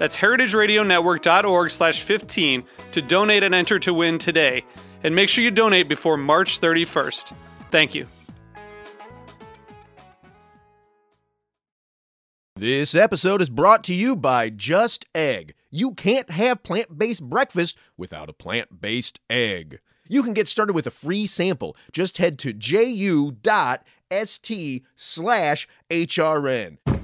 That's heritageradionetwork.org slash 15 to donate and enter to win today. And make sure you donate before March 31st. Thank you. This episode is brought to you by Just Egg. You can't have plant based breakfast without a plant based egg. You can get started with a free sample. Just head to ju.st slash HRN.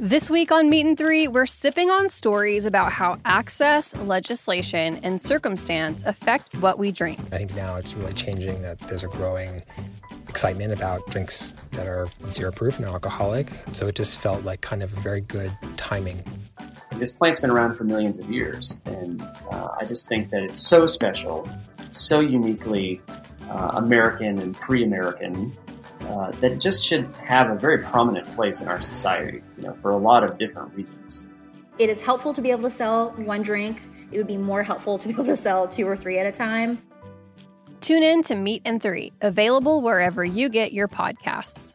This week on Meat and Three, we're sipping on stories about how access, legislation, and circumstance affect what we drink. I think now it's really changing that there's a growing excitement about drinks that are zero proof and alcoholic. So it just felt like kind of a very good timing. This plant's been around for millions of years, and uh, I just think that it's so special, so uniquely uh, American and pre American uh, that just should have a very prominent place in our society, you know, for a lot of different reasons. It is helpful to be able to sell one drink. It would be more helpful to be able to sell two or three at a time. Tune in to Meat and Three, available wherever you get your podcasts.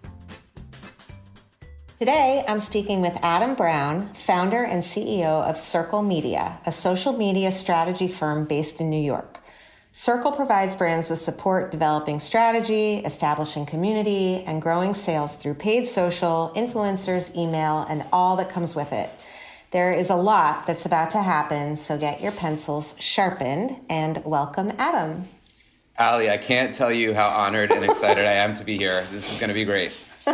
Today, I'm speaking with Adam Brown, founder and CEO of Sircle Media, a social media strategy firm based in New York. Circle provides brands with support developing strategy, establishing community, and growing sales through paid social, influencers, email, and all that comes with it. There is a lot that's about to happen, so get your pencils sharpened and welcome Adam. Ali, I can't tell you how honored and excited I am to be here. This is going to be great.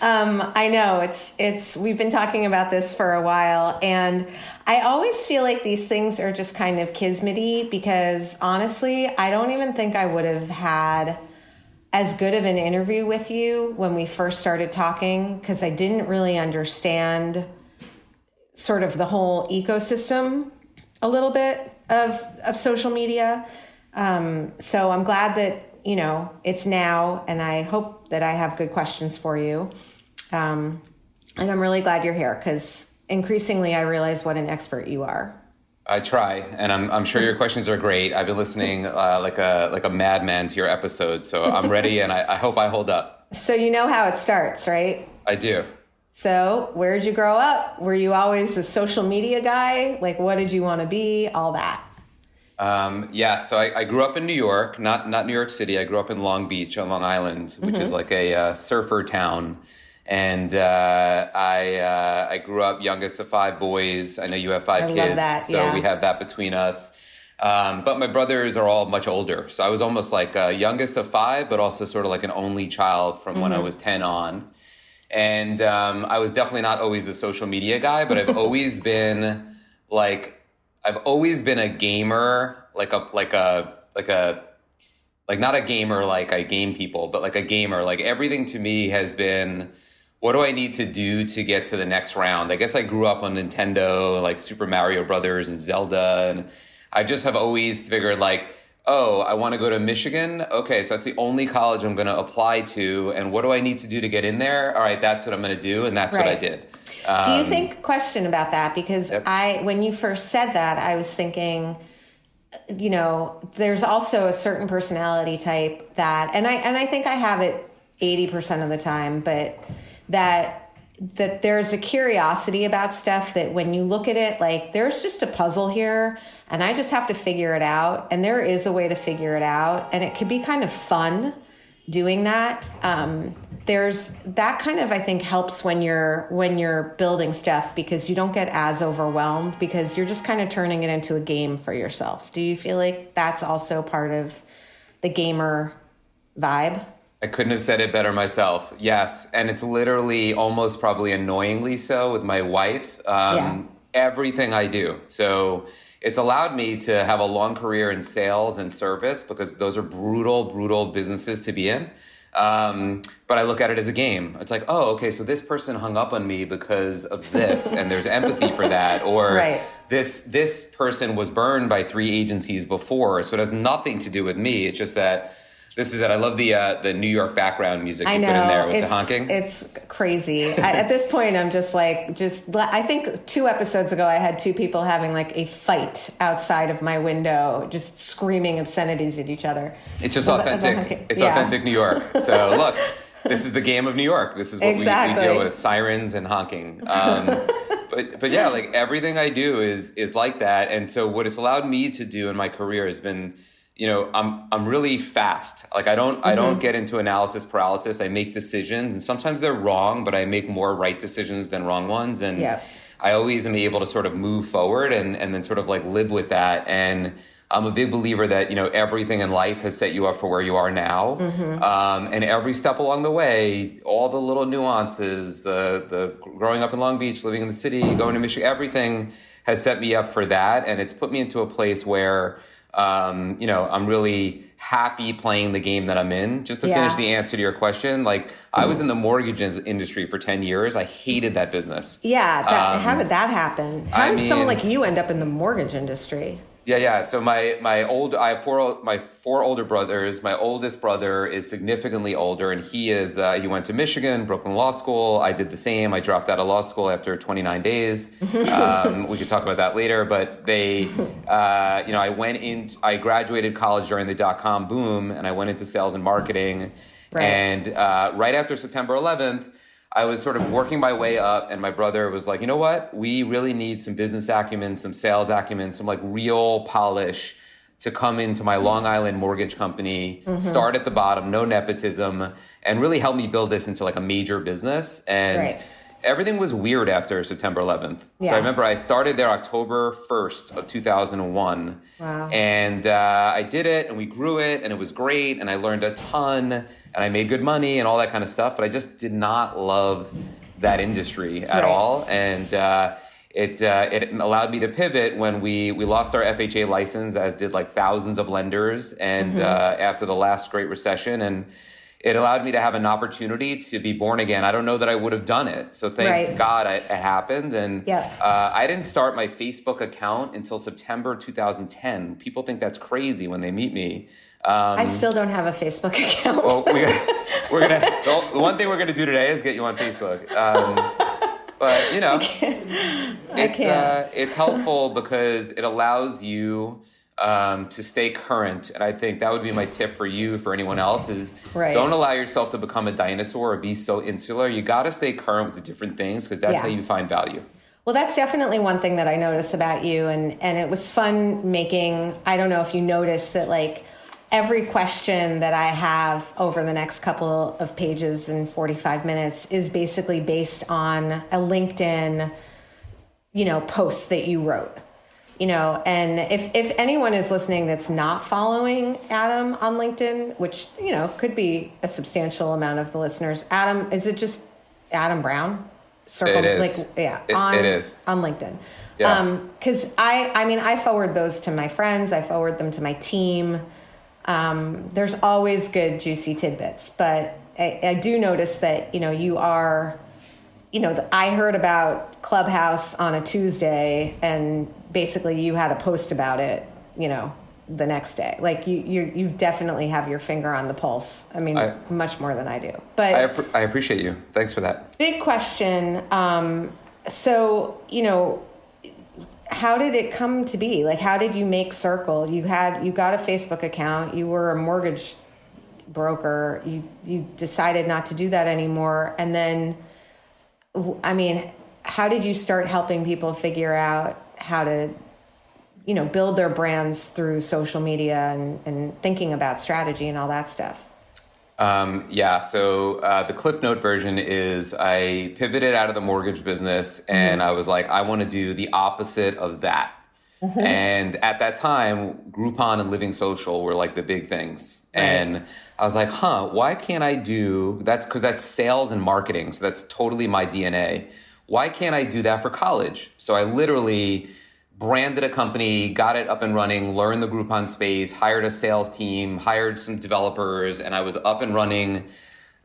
um, I know it's it's we've been talking about this for a while, and I always feel like these things are just kind of kismety because honestly, I don't even think I would have had as good of an interview with you when we first started talking because I didn't really understand sort of the whole ecosystem a little bit of of social media. Um, so I'm glad that you know, it's now, and I hope that I have good questions for you. Um, and I'm really glad you're here because increasingly I realize what an expert you are. I try, and I'm, I'm sure your questions are great. I've been listening uh, like a like a madman to your episodes, so I'm ready, and I, I hope I hold up. So you know how it starts, right? I do. So where did you grow up? Were you always a social media guy? Like, what did you want to be? All that. Um, yeah, so I, I, grew up in New York, not not New York City. I grew up in Long Beach on Long Island, which mm-hmm. is like a uh, surfer town. And uh, I uh, I grew up youngest of five boys. I know you have five I kids, that, so yeah. we have that between us. Um, but my brothers are all much older, so I was almost like youngest of five, but also sort of like an only child from mm-hmm. when I mm-hmm. was ten on. And um, I was definitely not always a social media guy, but I've always been like I've always been a gamer, like a like a like a like not a gamer like I game people, but like a gamer. Like everything to me has been what do I need to do to get to the next round? I guess I grew up on Nintendo, like Super Mario Brothers and Zelda, and I just have always figured like, oh, I want to go to Michigan. Okay, so that's the only college I'm going to apply to, and what do I need to do to get in there? All right, that's what I'm going to do, and that's right. what I did. Do you um, think question about that because Yep. I when you first said that I was thinking you know there's also a certain personality type that and I and I think I have it 80% of the time but that that there's a curiosity about stuff that when you look at it like there's just a puzzle here and I just have to figure it out and there is a way to figure it out and it could be kind of fun doing that um, there's that kind of i think helps when you're when you're building stuff because you don't get as overwhelmed because you're just kind of turning it into a game for yourself do you feel like that's also part of the gamer vibe I couldn't have said it better myself. Yes, and it's literally almost probably annoyingly so with my wife. Um, Yeah. Everything I do, so it's allowed me to have a long career in sales and service because those are brutal, brutal businesses to be in. Um, but I look at it as a game. It's like, oh, okay, so this person hung up on me because of this, and there's empathy for that, or Right. this this person was burned by three agencies before, so it has nothing to do with me. It's just that this is it. I love the uh, the New York background music you I know put in there with the honking. it's crazy. I, at this point, I'm just like, just I think two episodes ago, I had two people having like a fight outside of my window, just screaming obscenities at each other. It's just the authentic. it's yeah. authentic New York. So look, this is the game of New York. This is what we, we deal with: sirens and honking. Um, but but yeah, like everything I do is is like that. And so what it's allowed me to do in my career has been, you know, I'm I'm really fast. Like I don't I Mm-hmm. don't get into analysis paralysis. I make decisions, and sometimes they're wrong, but I make more right decisions than wrong ones. And Yeah. I always am able to sort of move forward and, and then sort of like live with that. And I'm a big believer that, you know, everything in life has set you up for where you are now. Um, and every step along the way, all the little nuances, the, the growing up in Long Beach, living in the city, going to Michigan, everything has set me up for that. And it's put me into a place where, um, you know, I'm really happy playing the game that I'm in. Just to Yeah. finish the answer to your question, like I was in the mortgage industry for 10 years. I hated that business. Yeah, that, Um, how did that happen? How I did someone like you end up in the mortgage industry? Yeah, yeah. So my my old I have four my four older brothers. My oldest brother is significantly older, and he is uh, he went to Michigan, Brooklyn Law School. I did the same. I dropped out of law school after 29 days. Um, we could talk about that later. But they, uh, you know, I went in. I graduated college during the dot com boom, and I went into sales and marketing. Right. And uh, right after September 11th. I was sort of working my way up, and my brother was like, you know what? We really need some business acumen, some sales acumen, some like real polish to come into my Long Island mortgage company, mm-hmm. start at the bottom, no nepotism, and really help me build this into like a major business. And Right. Everything was weird after September 11th. So I remember I started there October 1st of 2001. Wow. And uh, I did it and we grew it and it was great and I learned a ton and I made good money and all that kind of stuff. But I just did not love that industry at Right. all. And uh, it, uh, it allowed me to pivot when we, we lost our FHA license, as did like thousands of lenders. And Mm-hmm. uh, after the last Great Recession, and it allowed me to have an opportunity to be born again. I don't know that I would have done it. So thank Right. God it, it happened. And Yeah. uh, I didn't start my Facebook account until September 2010. People think that's crazy when they meet me. Um, I still don't have a Facebook account. well, we, we're gonna. The one thing we're gonna do today is get you on Facebook. Um, but you know, it's can't. uh, it's helpful because it allows you um, to stay current, and I think that would be my tip for you, for anyone else, is Right. don't allow yourself to become a dinosaur or be so insular. You got to stay current with the different things because that's Yeah. how you find value. Well, that's definitely one thing that I noticed about you, and and it was fun making. I don't know if you noticed that, like every question that I have over the next couple of pages in forty five minutes is basically based on a LinkedIn, you know, post that you wrote. You know, and if if anyone is listening that's not following Adam on LinkedIn, which you know could be a substantial amount of the listeners, Adam, is it just Adam Brown? Sircle, It is. like yeah, It- on, it is. on LinkedIn. Yeah. Um, cause I, I mean, I forward those to my friends. I forward them to my team. Um, there's always good juicy tidbits, but I, I do notice that, you know, you are, you know, I heard about Clubhouse on a Tuesday and basically you had a post about it, you know, the next day. Like you, you, you definitely have your finger on the pulse. I mean, I- much more than I do, but I, I appreciate you. Thanks for that. big question um, so you know how did it come to be like how did you make sircle you had you got a facebook account you were a mortgage broker you you decided not to do that anymore and then i mean how did you start helping people figure out how to you know build their brands through social media and, and thinking about strategy and all that stuff um, yeah, so uh, the Cliff Note version is I pivoted out of the mortgage business and mm-hmm. I was like, I want to do the opposite of that. Mm-hmm. And at that time, Groupon and Living Social were like the big things. Right. And I was like, huh, why can't I do that's because that's sales and marketing. So that's totally my DNA. Why can't I do that for college? So I literally branded a company, got it up and running, learned the Groupon space, hired a sales team, hired some developers, and I was up and running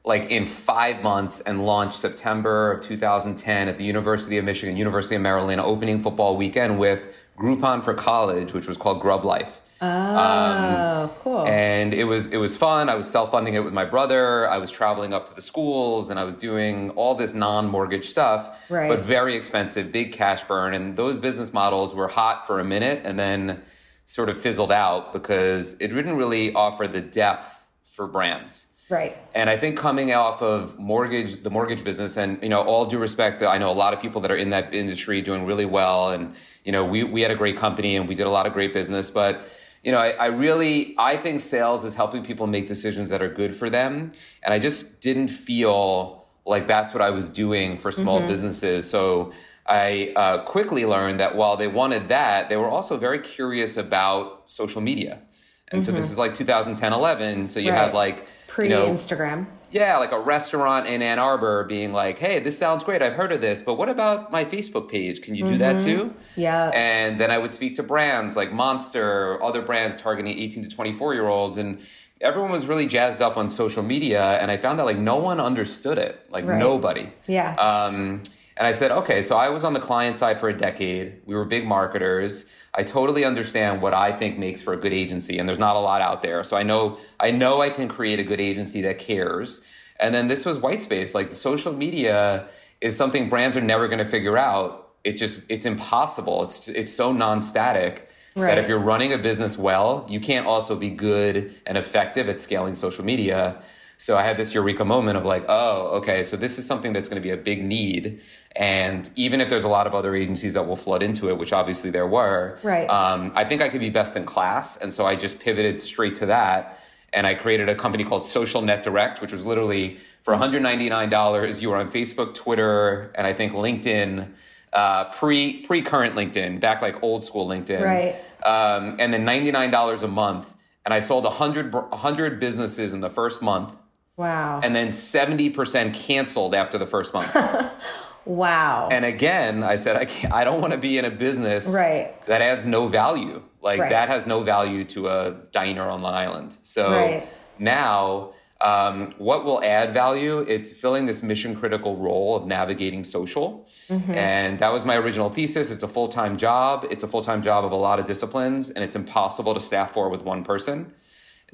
like in five months and launched September of 2010 at the University of Michigan, University of Maryland, opening football weekend with Groupon for College, which was called Grub Life. Oh, um, cool. And it was it was fun. I was self funding it with my brother. I was traveling up to the schools and I was doing all this non mortgage stuff, right. but very expensive, big cash burn. And those business models were hot for a minute and then sort of fizzled out because it didn't really offer the depth for brands. Right. And I think coming off of mortgage, the mortgage business, and you know, all due respect, I know a lot of people that are in that industry doing really well, and you know, we we had a great company and we did a lot of great business, but you know, I, I, really I think sales is helping people make decisions that are good for them, and I just didn't feel like that's what I was doing for small mm-hmm. businesses. So I uh, quickly learned that while they wanted that, they were also very curious about social media. And mm-hmm. so this mm-hmm. is like 2010, 11. So you right. had like pre Instagram. You know, yeah, like a restaurant in Ann Arbor being like, "Hey, this sounds great. I've heard of this, but what about my Facebook page? Can you do mm-hmm. that too?" Yeah. And then I would speak to brands like Monster, other brands targeting 18 to 24 year olds, and everyone was really jazzed up on social media. And I found that like no one understood it, like right. nobody. Yeah. Um, and I said, okay, so I was on the client side for a decade. We were big marketers. I totally understand what I think makes for a good agency, and there's not a lot out there. So I know I know I can create a good agency that cares. And then this was white space. Like social media is something brands are never going to figure out. It just it's impossible. It's it's so non-static. Right. That if you're running a business well, you can't also be good and effective at scaling social media. So I had this eureka moment of like, oh, okay, so this is something that's going to be a big need. And even if there's a lot of other agencies that will flood into it, which obviously there were, right. Um, I think I could be best in class. And so I just pivoted straight to that. And I created a company called Social Net Direct, which was literally for $199, you were on Facebook, Twitter, and I think LinkedIn. Uh, pre pre current LinkedIn, back like old school LinkedIn, right? Um, and then ninety nine dollars a month, and I sold 100, 100 businesses in the first month, Wow. And then 70% canceled after the first month. wow. And again, I said, I can't, I don't want to be in a business right. that adds no value. Like right. that has no value to a diner on Long Island. So right. now, um, what will add value? It's filling this mission critical role of navigating social. Mm-hmm. And that was my original thesis. It's a full time job. It's a full time job of a lot of disciplines, and it's impossible to staff for with one person.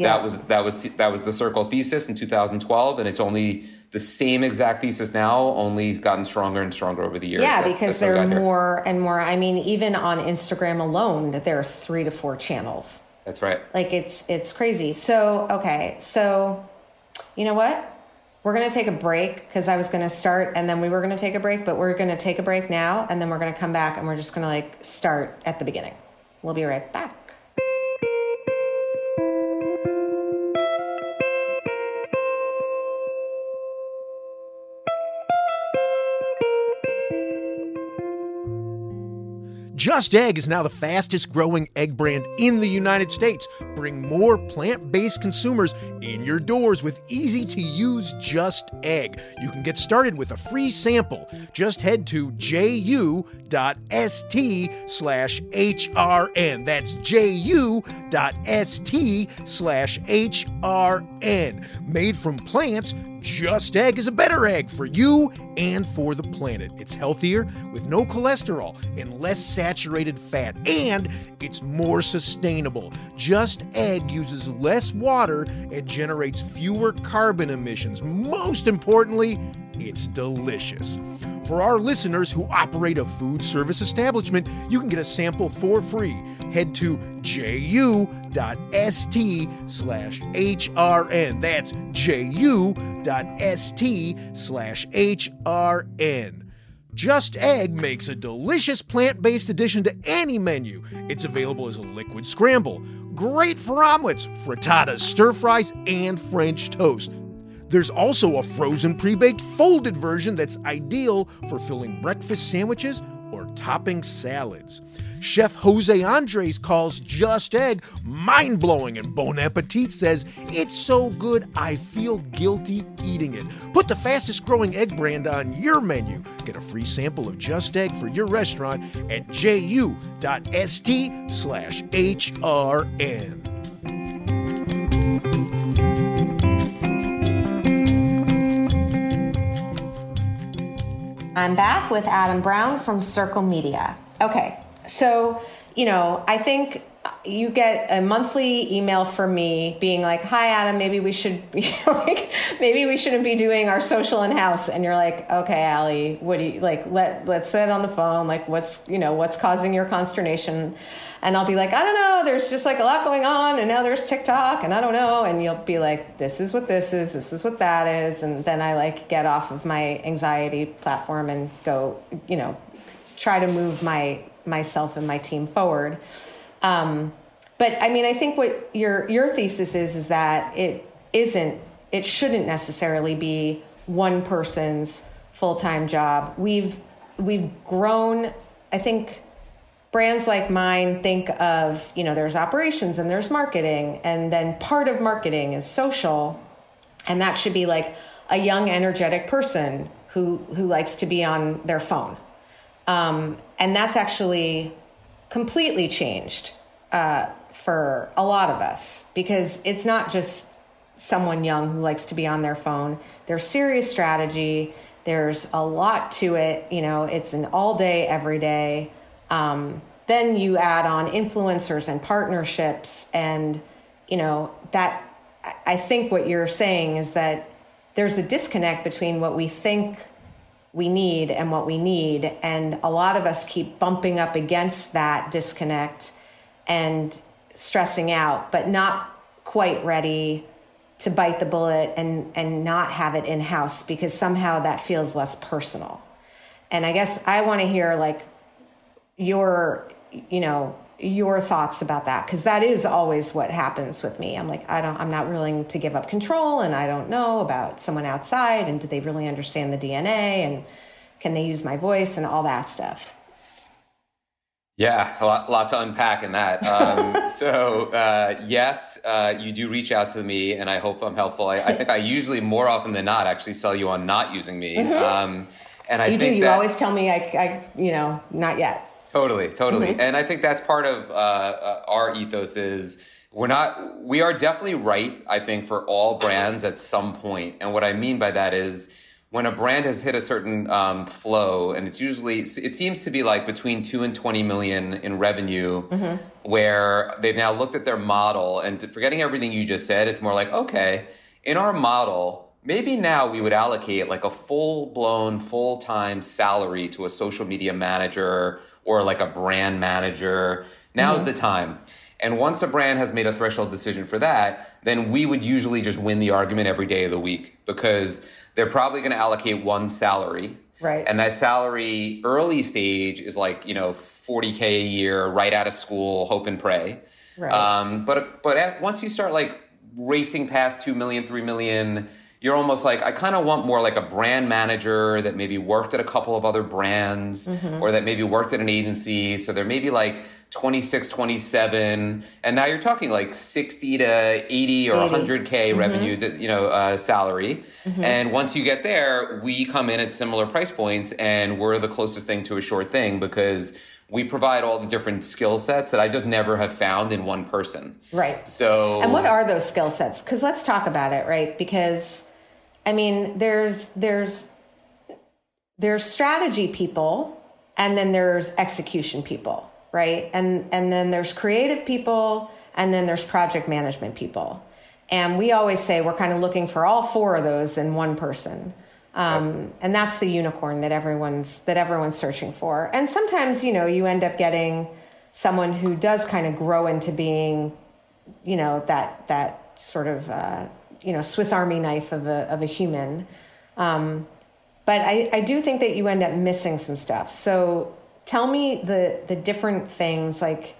Yeah. That was that was that was the sircle thesis in 2012, and it's only the same exact thesis now, only gotten stronger and stronger over the years. Yeah, because there are more and more. I mean, even on Instagram alone, there are three to four channels. That's right. Like it's it's crazy. So okay, so you know what? We're going to take a break because I was going to start and then we were going to take a break, but we're going to take a break now and then we're going to come back and we're just going to like start at the beginning. We'll be right back. Just Egg is now the fastest growing egg brand in the United States. Bring more plant based consumers in your doors with easy to use Just Egg. You can get started with a free sample. Just head to ju.st slash HRN. That's ju.st slash HRN. Made from plants just Egg is a better egg for you and for the planet. It's healthier with no cholesterol and less saturated fat, and it's more sustainable. Just Egg uses less water and generates fewer carbon emissions. Most importantly, it's delicious. For our listeners who operate a food service establishment, you can get a sample for free. Head to ju.st slash HRN. That's ju.st slash HRN. Just Egg makes a delicious plant based addition to any menu. It's available as a liquid scramble, great for omelets, frittatas, stir fries, and French toast. There's also a frozen pre baked folded version that's ideal for filling breakfast sandwiches or topping salads. Chef Jose Andres calls Just Egg mind blowing, and Bon Appetit says, It's so good I feel guilty eating it. Put the fastest growing egg brand on your menu. Get a free sample of Just Egg for your restaurant at ju.st slash HRN. I'm back with Adam Brown from Sircle Media. Okay, so, you know, I think you get a monthly email from me being like, "Hi, Adam. Maybe we should, like, maybe we shouldn't be doing our social in house." And you're like, "Okay, Allie, what do you like? Let let's sit on the phone. Like, what's you know what's causing your consternation?" And I'll be like, "I don't know. There's just like a lot going on, and now there's TikTok, and I don't know." And you'll be like, "This is what this is. This is what that is." And then I like get off of my anxiety platform and go, you know, try to move my myself and my team forward. Um, but I mean, I think what your your thesis is is that it isn't, it shouldn't necessarily be one person's full time job. We've we've grown. I think brands like mine think of you know there's operations and there's marketing, and then part of marketing is social, and that should be like a young, energetic person who who likes to be on their phone. Um, and that's actually completely changed uh, for a lot of us because it's not just someone young who likes to be on their phone. There's serious strategy. There's a lot to it. You know, it's an all day, every day. Um, then you add on influencers and partnerships, and you know that. I think what you're saying is that there's a disconnect between what we think we need and what we need. And a lot of us keep bumping up against that disconnect and stressing out, but not quite ready to bite the bullet and, and not have it in house because somehow that feels less personal. And I guess I want to hear like your, you know, your thoughts about that because that is always what happens with me i'm like i don't i'm not willing to give up control and i don't know about someone outside and do they really understand the dna and can they use my voice and all that stuff yeah, a lot, lot to unpack in that. Um, so, uh, yes, uh, you do reach out to me, and I hope I'm helpful. I, I, think I usually, more often than not, actually sell you on not using me. Mm-hmm. Um, and I you do. You that, always tell me, I, I, you know, not yet. Totally, totally. Mm-hmm. And I think that's part of uh, uh, our ethos is we're not, we are definitely right, I think, for all brands at some point. And what I mean by that is when a brand has hit a certain um, flow, and it's usually, it seems to be like between two and 20 million in revenue, mm-hmm. where they've now looked at their model and forgetting everything you just said, it's more like, okay, in our model, maybe now we would allocate like a full blown, full time salary to a social media manager or like a brand manager. Now's mm-hmm. the time. And once a brand has made a threshold decision for that, then we would usually just win the argument every day of the week because they're probably going to allocate one salary. Right. And that salary early stage is like, you know, 40K a year, right out of school, hope and pray. Right. Um, but but at, once you start like racing past 2 million, 3 million, you're almost like I kind of want more like a brand manager that maybe worked at a couple of other brands mm-hmm. or that maybe worked at an agency so they're maybe like 26 27 and now you're talking like 60 to 80 or 80. 100k mm-hmm. revenue you know uh, salary mm-hmm. and once you get there we come in at similar price points and we're the closest thing to a sure thing because we provide all the different skill sets that I just never have found in one person. Right. So And what are those skill sets? Cuz let's talk about it, right? Because I mean, there's there's there's strategy people and then there's execution people, right? And and then there's creative people and then there's project management people. And we always say we're kind of looking for all four of those in one person. Um, and that's the unicorn that everyone's that everyone's searching for. And sometimes, you know, you end up getting someone who does kind of grow into being, you know, that that sort of uh, you know Swiss Army knife of a of a human. Um, but I, I do think that you end up missing some stuff. So tell me the the different things like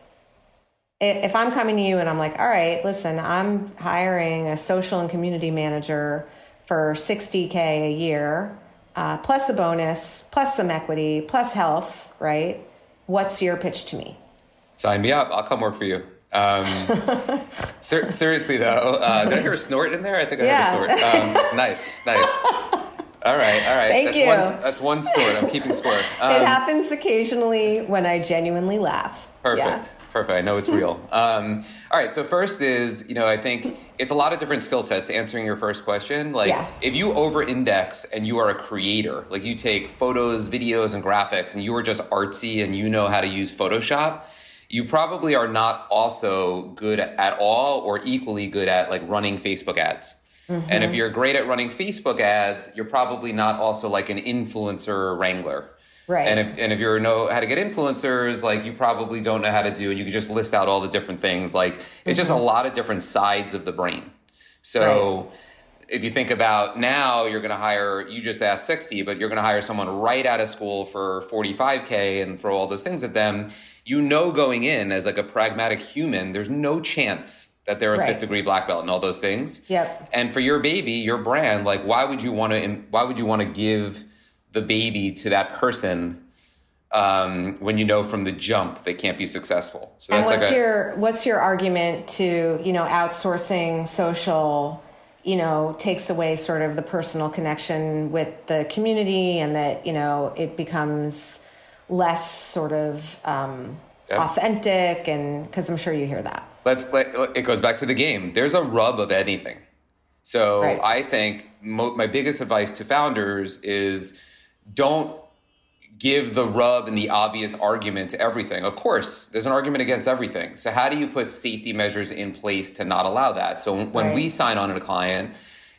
if I'm coming to you and I'm like, all right, listen, I'm hiring a social and community manager for 60K a year, uh, plus a bonus, plus some equity, plus health, right? What's your pitch to me? Sign me up. I'll come work for you. Um, ser- seriously, though, uh, did I hear a snort in there? I think I yeah. heard a snort. Um, nice, nice. All right, all right. Thank that's you. One, that's one snort. I'm keeping score. Um, it happens occasionally when I genuinely laugh. Perfect. Yeah. Perfect. I know it's real. Um, all right. So first is, you know, I think it's a lot of different skill sets. Answering your first question, like Yeah. if you over-index and you are a creator, like you take photos, videos, and graphics, and you are just artsy and you know how to use Photoshop, you probably are not also good at all or equally good at like running Facebook ads. Mm-hmm. And if you're great at running Facebook ads, you're probably not also like an influencer wrangler. Right. And if and if you know how to get influencers, like you probably don't know how to do, and you can just list out all the different things. Like it's just a mm-hmm. lot of different sides of the brain. So if you think about now, you're going to hire. You just asked sixty, but you're going to hire someone right out of school for forty five k and throw all those things at them. You know, going in as like a pragmatic human, there's no chance that they're a Right. fifth degree black belt and all those things. Yep. And for your baby, your brand, like why would you want to? Why would you want to give the baby to that person um, when you know from the jump they can't be successful? So And what's like a, your what's your argument to you know outsourcing social? You know, takes away sort of the personal connection with the community, and that you know it becomes less sort of um, Yeah. authentic. And because I'm sure you hear that. let's let, it goes back to the game. There's a rub of anything. So Right. I think mo- my biggest advice to founders is don't give the rub and the obvious argument to everything. Of course, there's an argument against everything. So how do you put safety measures in place to not allow that? So when Right. we sign on to a client,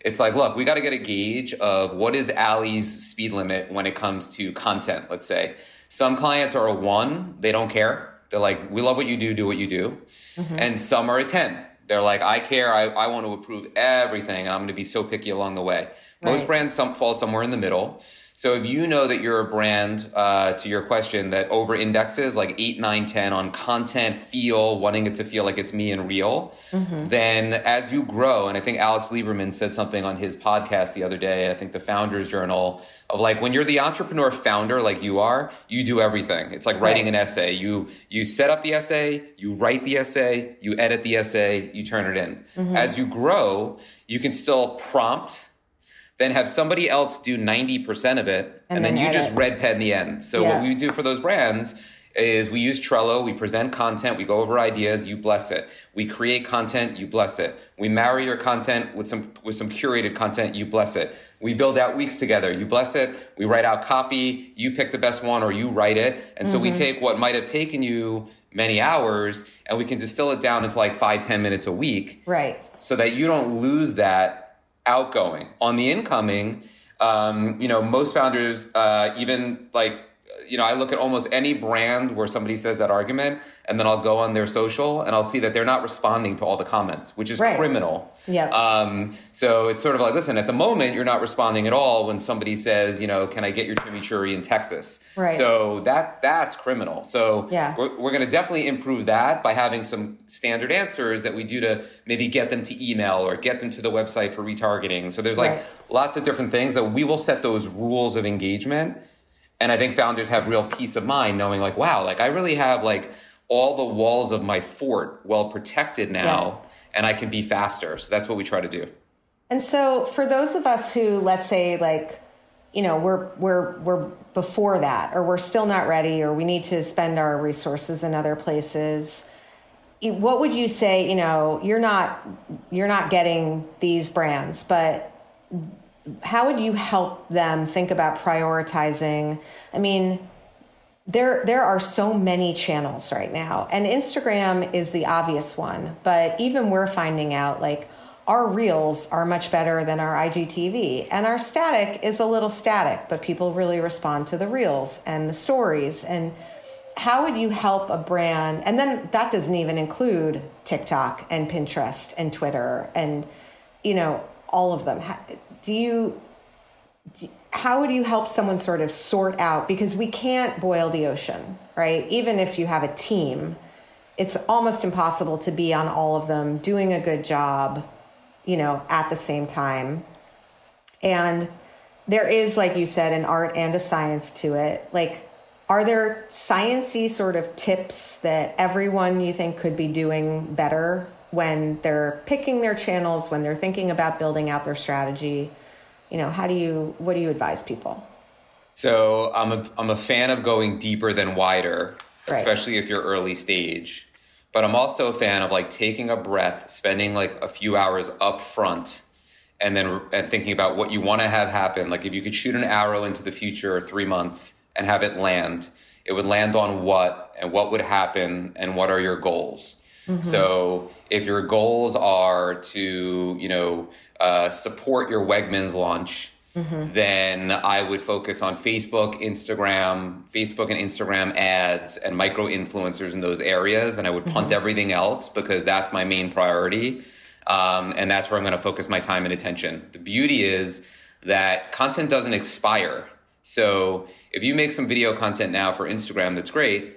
it's like, look, we got to get a gauge of what is Allie's speed limit when it comes to content, let's say. Some clients are a one, they don't care. They're like, we love what you do, do what you do. Mm-hmm. And some are a 10. They're like, I care, I, I want to approve everything, I'm going to be so picky along the way. Most Right. brands some, fall somewhere in the middle. So if you know that you're a brand, uh, to your question, that over indexes like 8, 9, 10 on content, feel, wanting it to feel like it's me and real, then as you grow, and I think Alex Lieberman said something on his podcast the other day, I think the Founders Journal, of like when you're the entrepreneur founder like you are, you do everything. It's like writing an essay. You you set up the essay, you write the essay, you edit the essay, you turn it in. As you grow, you can still prompt then have somebody else do 90% of it, and, And then, then you just red pen the end. So Yeah. what we do for those brands is we use Trello, we present content, we go over ideas, you bless it. We create content, you bless it. We marry your content with some with some curated content, you bless it. We build out weeks together, you bless it. We write out copy, you pick the best one or you write it. And so we mm-hmm. take what might have taken you many hours and we can distill it down into like five, ten minutes a week Right. so that you don't lose that outgoing. On the incoming, um, you know, most founders, uh, even like, you know, I look at almost any brand where somebody says that argument, and then I'll go on their social and I'll see that they're not responding to all the comments, which is Right. criminal. Yep. Um, so it's sort of like, listen, at the moment, you're not responding at all when somebody says, you know, can I get your chimichurri in Texas? Right. So that that's criminal. So Yeah. we're, we're going to definitely improve that by having some standard answers that we do to maybe get them to email or get them to the website for retargeting. So there's like Right. lots of different things that we will set those rules of engagement. And I think founders have real peace of mind knowing like, wow, like I really have like all the walls of my fort well protected now and I can be faster. So that's what we try to do. And so for those of us who let's say like you know we're we're we're before that or we're still not ready or we need to spend our resources in other places what would you say you know you're not you're not getting these brands but how would you help them think about prioritizing i mean there there are so many channels right now and instagram is the obvious one but even we're finding out like our reels are much better than our IGTV, and our static is a little static, but people really respond to the reels and the stories. And how would you help a brand? And then that doesn't even include TikTok and Pinterest and Twitter and, you know, all of them. Do you, do, how would you help someone sort of sort out? Because we can't boil the ocean, right? Even if you have a team, it's almost impossible to be on all of them doing a good job you know, at the same time. And there is, like you said, an art and a science to it. Like, are there sciency sort of tips that everyone you think could be doing better when they're picking their channels, when they're thinking about building out their strategy? You know, how do you, what do you advise people? So I'm a, I'm a fan of going deeper than wider, especially if you're early stage but I'm also a fan of like taking a breath, spending like a few hours up front and then and thinking about what you want to have happen. Like if you could shoot an arrow into the future 3 months and have it land, it would land on what and what would happen and what are your goals. Mm-hmm. So if your goals are to, you know, uh, support your Wegmans launch, mm-hmm. then I would focus on Facebook, Instagram, Facebook and Instagram ads and micro influencers in those areas. And I would punt mm-hmm. everything else because that's my main priority. Um, and that's where I'm going to focus my time and attention. The beauty is that content doesn't expire. So if you make some video content now for Instagram, that's great.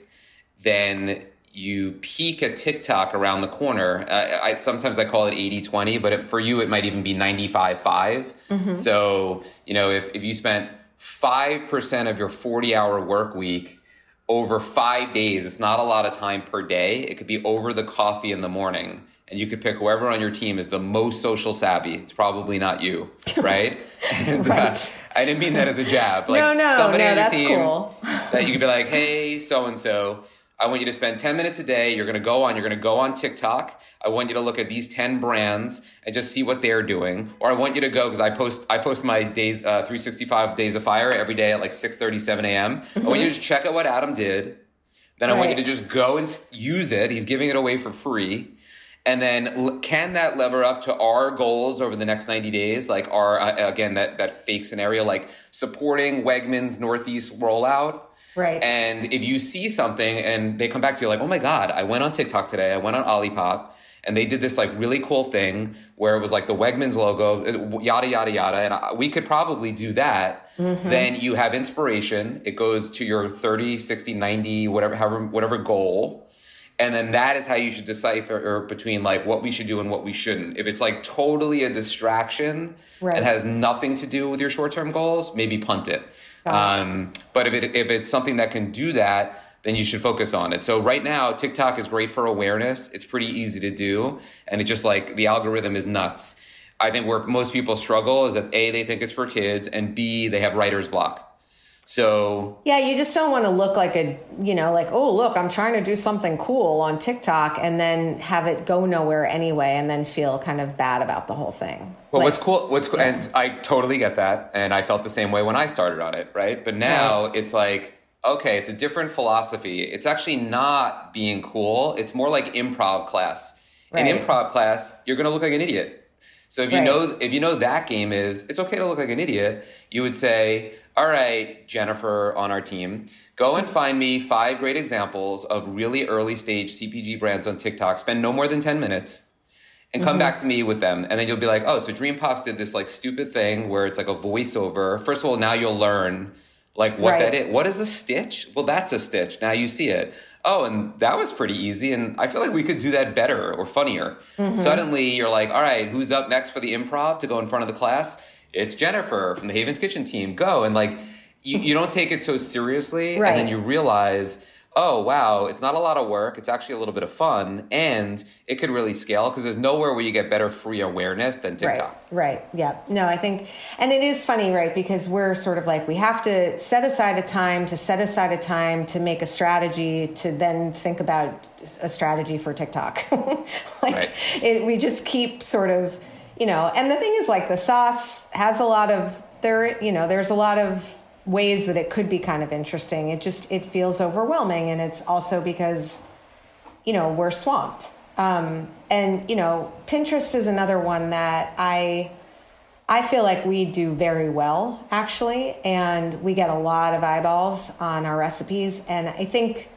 Then you peak at TikTok around the corner. Uh, I, sometimes I call it 80 20, but it, for you, it might even be 95 5. Mm-hmm. So, you know, if, if you spent 5% of your 40 hour work week over five days, it's not a lot of time per day. It could be over the coffee in the morning. And you could pick whoever on your team is the most social savvy. It's probably not you, right? and, uh, right. Uh, I didn't mean that as a jab. Like no, no, somebody no, on your team cool. that you could be like, hey, so and so I want you to spend 10 minutes a day. You're going to go on, you're going to go on TikTok. I want you to look at these 10 brands and just see what they're doing. Or I want you to go because I post, I post my days, uh, 365 days of fire every day at like 6 7 a.m. Mm-hmm. I want you to just check out what Adam did. Then right. I want you to just go and use it. He's giving it away for free. And then can that lever up to our goals over the next 90 days? Like our, uh, again, that, that fake scenario, like supporting Wegmans Northeast rollout Right. And if you see something and they come back to you like, oh my God, I went on TikTok today, I went on Olipop, and they did this like really cool thing where it was like the Wegmans logo, yada, yada, yada. And we could probably do that. Mm-hmm. Then you have inspiration. It goes to your 30, 60, 90, whatever, however, whatever goal. And then that is how you should decipher between like what we should do and what we shouldn't. If it's like totally a distraction right. and has nothing to do with your short term goals, maybe punt it. Um, but if, it, if it's something that can do that, then you should focus on it. So right now, TikTok is great for awareness. It's pretty easy to do. And it's just like the algorithm is nuts. I think where most people struggle is that A, they think it's for kids, and B, they have writer's block. So yeah, you just don't want to look like a you know like oh look I'm trying to do something cool on TikTok and then have it go nowhere anyway and then feel kind of bad about the whole thing. Well, like, what's cool? What's cool? Yeah. And I totally get that, and I felt the same way when I started on it, right? But now right. it's like okay, it's a different philosophy. It's actually not being cool. It's more like improv class. Right. In improv class, you're going to look like an idiot. So if you right. know if you know that game is it's okay to look like an idiot, you would say all right, Jennifer on our team, go and find me five great examples of really early stage CPG brands on TikTok. Spend no more than 10 minutes and come mm-hmm. back to me with them. And then you'll be like, oh, so Dream Pops did this like stupid thing where it's like a voiceover. First of all, now you'll learn like what right. that is. What is a stitch? Well, that's a stitch. Now you see it. Oh, and that was pretty easy. And I feel like we could do that better or funnier. Mm-hmm. Suddenly you're like, all right, who's up next for the improv to go in front of the class? It's Jennifer from the Haven's Kitchen team. Go. And like you, you don't take it so seriously, right. and then you realize oh wow it's not a lot of work. It's actually a little bit of fun. And it could really scale because there's nowhere where you get better free awareness than tiktok. Right, right yeah no i think and it is funny right because we're sort of like we have to set aside a time to set aside a time to make a strategy to then think about a strategy for tiktok. Like right. it, we just keep sort of you know, and the thing is like the sauce has a lot of there, you know, there's a lot of ways that it could be kind of interesting. It just it feels overwhelming and it's also because you know, we're swamped. Um, and you know, Pinterest is another one that I I feel like we do very well actually, and we get a lot of eyeballs on our recipes, and I think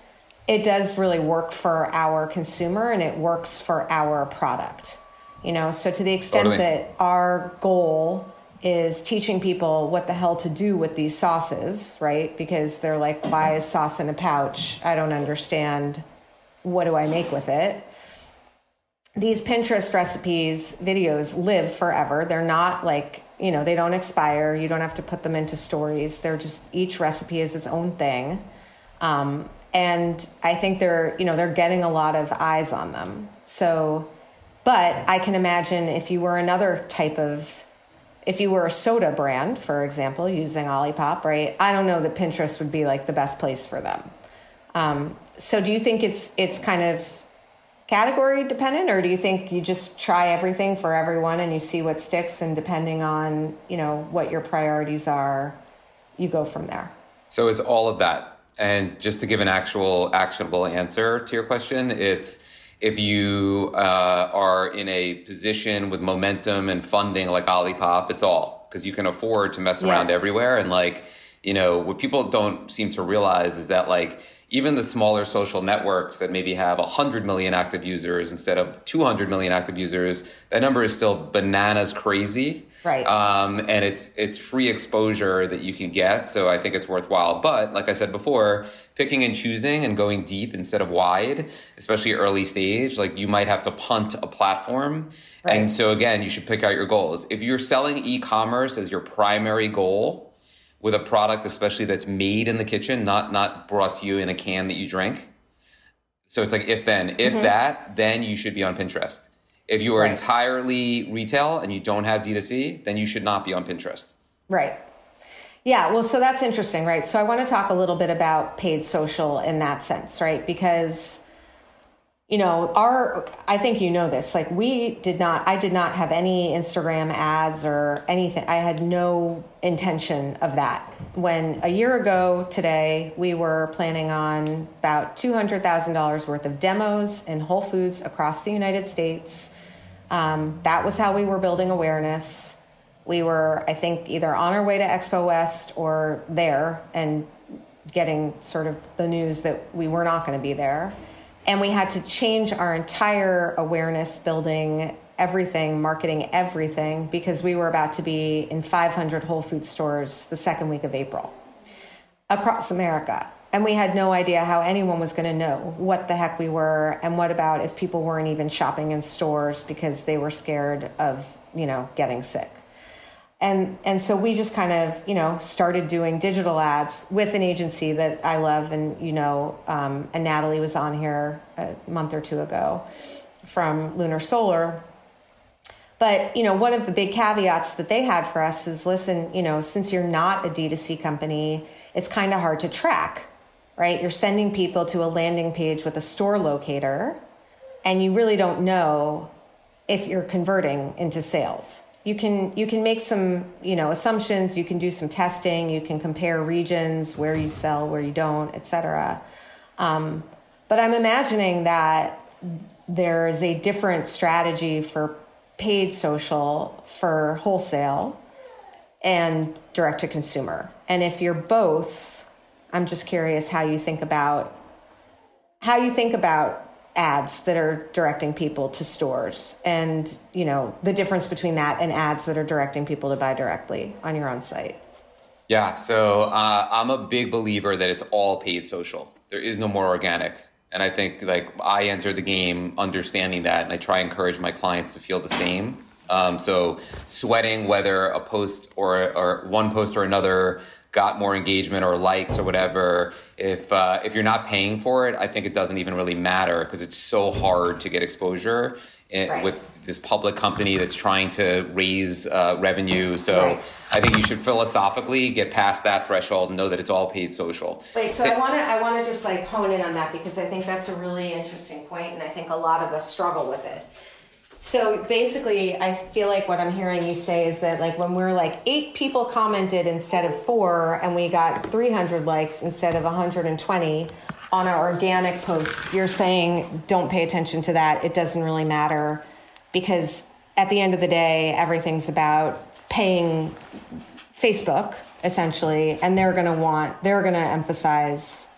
it does really work for our consumer and it works for our product. You know, so to the extent Totally. that our goal is teaching people what the hell to do with these sauces, right? Because they're like, why is sauce in a pouch? I don't understand. What do I make with it? These Pinterest recipes, videos live forever. They're not like, you know, they don't expire. You don't have to put them into stories. They're just, each recipe is its own thing. Um, and I think they're, you know, they're getting a lot of eyes on them. So, but I can imagine if you were another type of if you were a soda brand, for example, using Olipop, right? I don't know that Pinterest would be like the best place for them. Um, so, do you think it's it's kind of category dependent, or do you think you just try everything for everyone and you see what sticks, and depending on you know what your priorities are, you go from there? So it's all of that. And just to give an actual actionable answer to your question, it's if you uh, are in a position with momentum and funding like Olipop, it's all because you can afford to mess Yeah. around everywhere. And like, you know, what people don't seem to realize is that like even the smaller social networks that maybe have 100 million active users instead of 200 million active users, that number is still bananas crazy. Right. Um, and it's it's free exposure that you can get, so I think it's worthwhile. But like I said before, picking and choosing and going deep instead of wide, especially early stage, like you might have to punt a platform. And so again, you should pick out your goals. If you're selling e-commerce as your primary goal with a product, especially that's made in the kitchen, not not brought to you in a can that you drink. So it's like if then, if mm-hmm. that, then you should be on Pinterest. If you are Right. entirely retail and you don't have D2C, then you should not be on Pinterest. Right. Yeah, well, so that's interesting, right? So I want to talk a little bit about paid social in that sense, right? Because, you know, our, I think you know this, like we did not, I did not have any Instagram ads or anything. I had no intention of that. When a year ago today, we were planning on about $200,000 worth of demos in Whole Foods across the United States. Um, that was how we were building awareness we were, I think, either on our way to Expo West or there and getting sort of the news that we were not going to be there. And we had to change our entire awareness building, everything, marketing everything, because we were about to be in 500 Whole Food stores the second week of April across America. And we had no idea how anyone was going to know what the heck we were and what about if people weren't even shopping in stores because they were scared of, you know, getting sick and and so we just kind of you know started doing digital ads with an agency that I love. And you know um, and Natalie was on here a month or two ago from Lunar Solar. But you know one of the big caveats that they had for us is listen you know since you're not a D2C company it's kind of hard to track right? You're sending people to a landing page with a store locator and you really don't know if you're converting into sales you can you can make some you know assumptions you can do some testing you can compare regions where you sell where you don't etc um, but i'm imagining that there's a different strategy for paid social for wholesale and direct to consumer. And if you're both i'm just curious how you think about how you think about ads that are directing people to stores and you know the difference between that and ads that are directing people to buy directly on your own site Yeah, so uh, I'm a big believer that it's all paid social. There is no more organic. And I think like I entered the game understanding that, and I try and encourage my clients to feel the same. Um, so sweating whether a post or or one post or another got more engagement or likes or whatever. If uh, if you're not paying for it, I think it doesn't even really matter because it's so hard to get exposure in, Right. with this public company that's trying to raise uh, revenue. So Right. I think you should philosophically get past that threshold and know that it's all paid social. Wait, so Sa- I want to I want to just like hone in on that because I think that's a really interesting point, and I think a lot of us struggle with it. So basically, I feel like what I'm hearing you say is that like when we're like eight people commented instead of four, and we got 300 likes instead of 120, on our organic posts, you're saying don't pay attention to that. It doesn't really matter because at the end of the day, everything's about paying Facebook essentially, and they're going to want, they're going to emphasize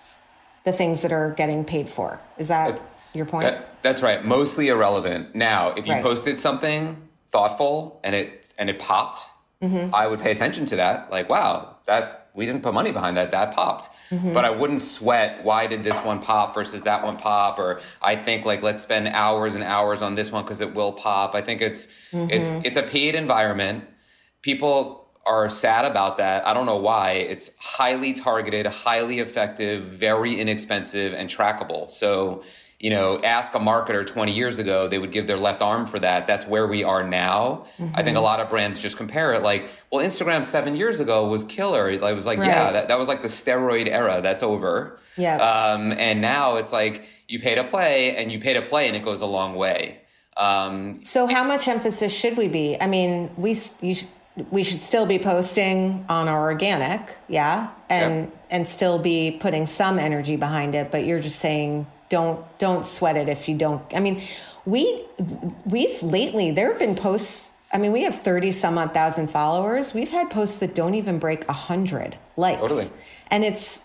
the things that are getting paid for. Is that your point? That, that's right. Mostly irrelevant. Now, if you Right. posted something thoughtful and it and it popped, mm-hmm. I would pay attention to that. Like, wow, that we didn't put money behind that. That popped. Mm-hmm. But I wouldn't sweat. Why did this one pop versus that one pop? Or I think like let's spend hours and hours on this one because it will pop. I think it's mm-hmm. it's it's a paid environment. People are sad about that. I don't know why. It's highly targeted, highly effective, very inexpensive, and trackable. So, you know, ask a marketer 20 years ago, they would give their left arm for that. That's where we are now. I think a lot of brands just compare it like, well, Instagram seven years ago was killer. It was like, yeah, that, that was like the steroid era. That's over. Yeah. Um, and now it's like you pay to play and you pay to play and it goes a long way. Um, So, how much emphasis should we be? I mean, we you sh- we should still be posting on our organic, yeah, and and still be putting some energy behind it. But you're just saying don't don't sweat it if you don't. I mean, we we've lately there have been posts. I mean, we have thirty some odd thousand followers. We've had posts that don't even break a hundred likes, Totally. and it's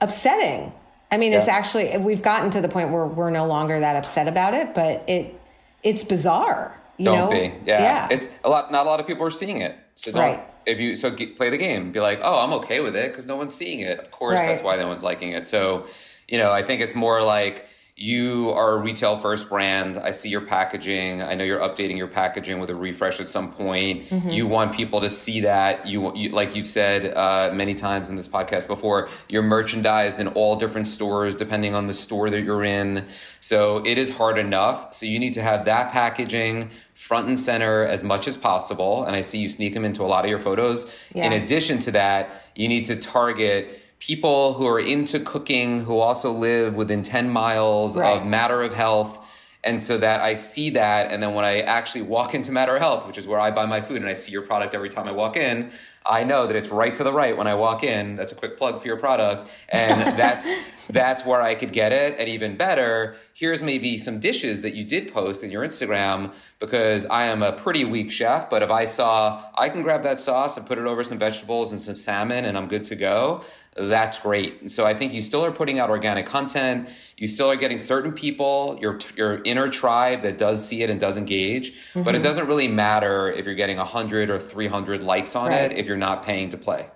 upsetting. I mean, it's actually we've gotten to the point where we're no longer that upset about it, but it it's bizarre. You don't know? be. Yeah. yeah. It's a lot. Not a lot of people are seeing it. So don't. Right. If you so g play the game, be like, oh, I'm okay with it because no one's seeing it. Of course, Right. that's why no one's liking it. So, you know, I think it's more like you are a retail first brand. I see your packaging. I know you're updating your packaging with a refresh at some point. Mm-hmm. You want people to see that. You, you like you've said uh, many times in this podcast before. You're merchandised in all different stores depending on the store that you're in. So it is hard enough. So you need to have that packaging front and center as much as possible. And I see you sneak them into a lot of your photos. In addition to that, you need to target people who are into cooking, who also live within 10 miles Right. of Matter of Health. And so that I see that. And then when I actually walk into Matter of Health, which is where I buy my food and I see your product every time I walk in, I know that it's right to the right when I walk in. That's a quick plug for your product. And that's that's where I could get it. And even better, here's maybe some dishes that you did post in your Instagram because I am a pretty weak chef. But if I saw I can grab that sauce and put it over some vegetables and some salmon and I'm good to go, that's great. So I think you still are putting out organic content. You still are getting certain people, your your inner tribe that does see it and does engage. But it mm-hmm. doesn't really matter if you're getting 100 or 300 likes on Right. it if you're not paying to play.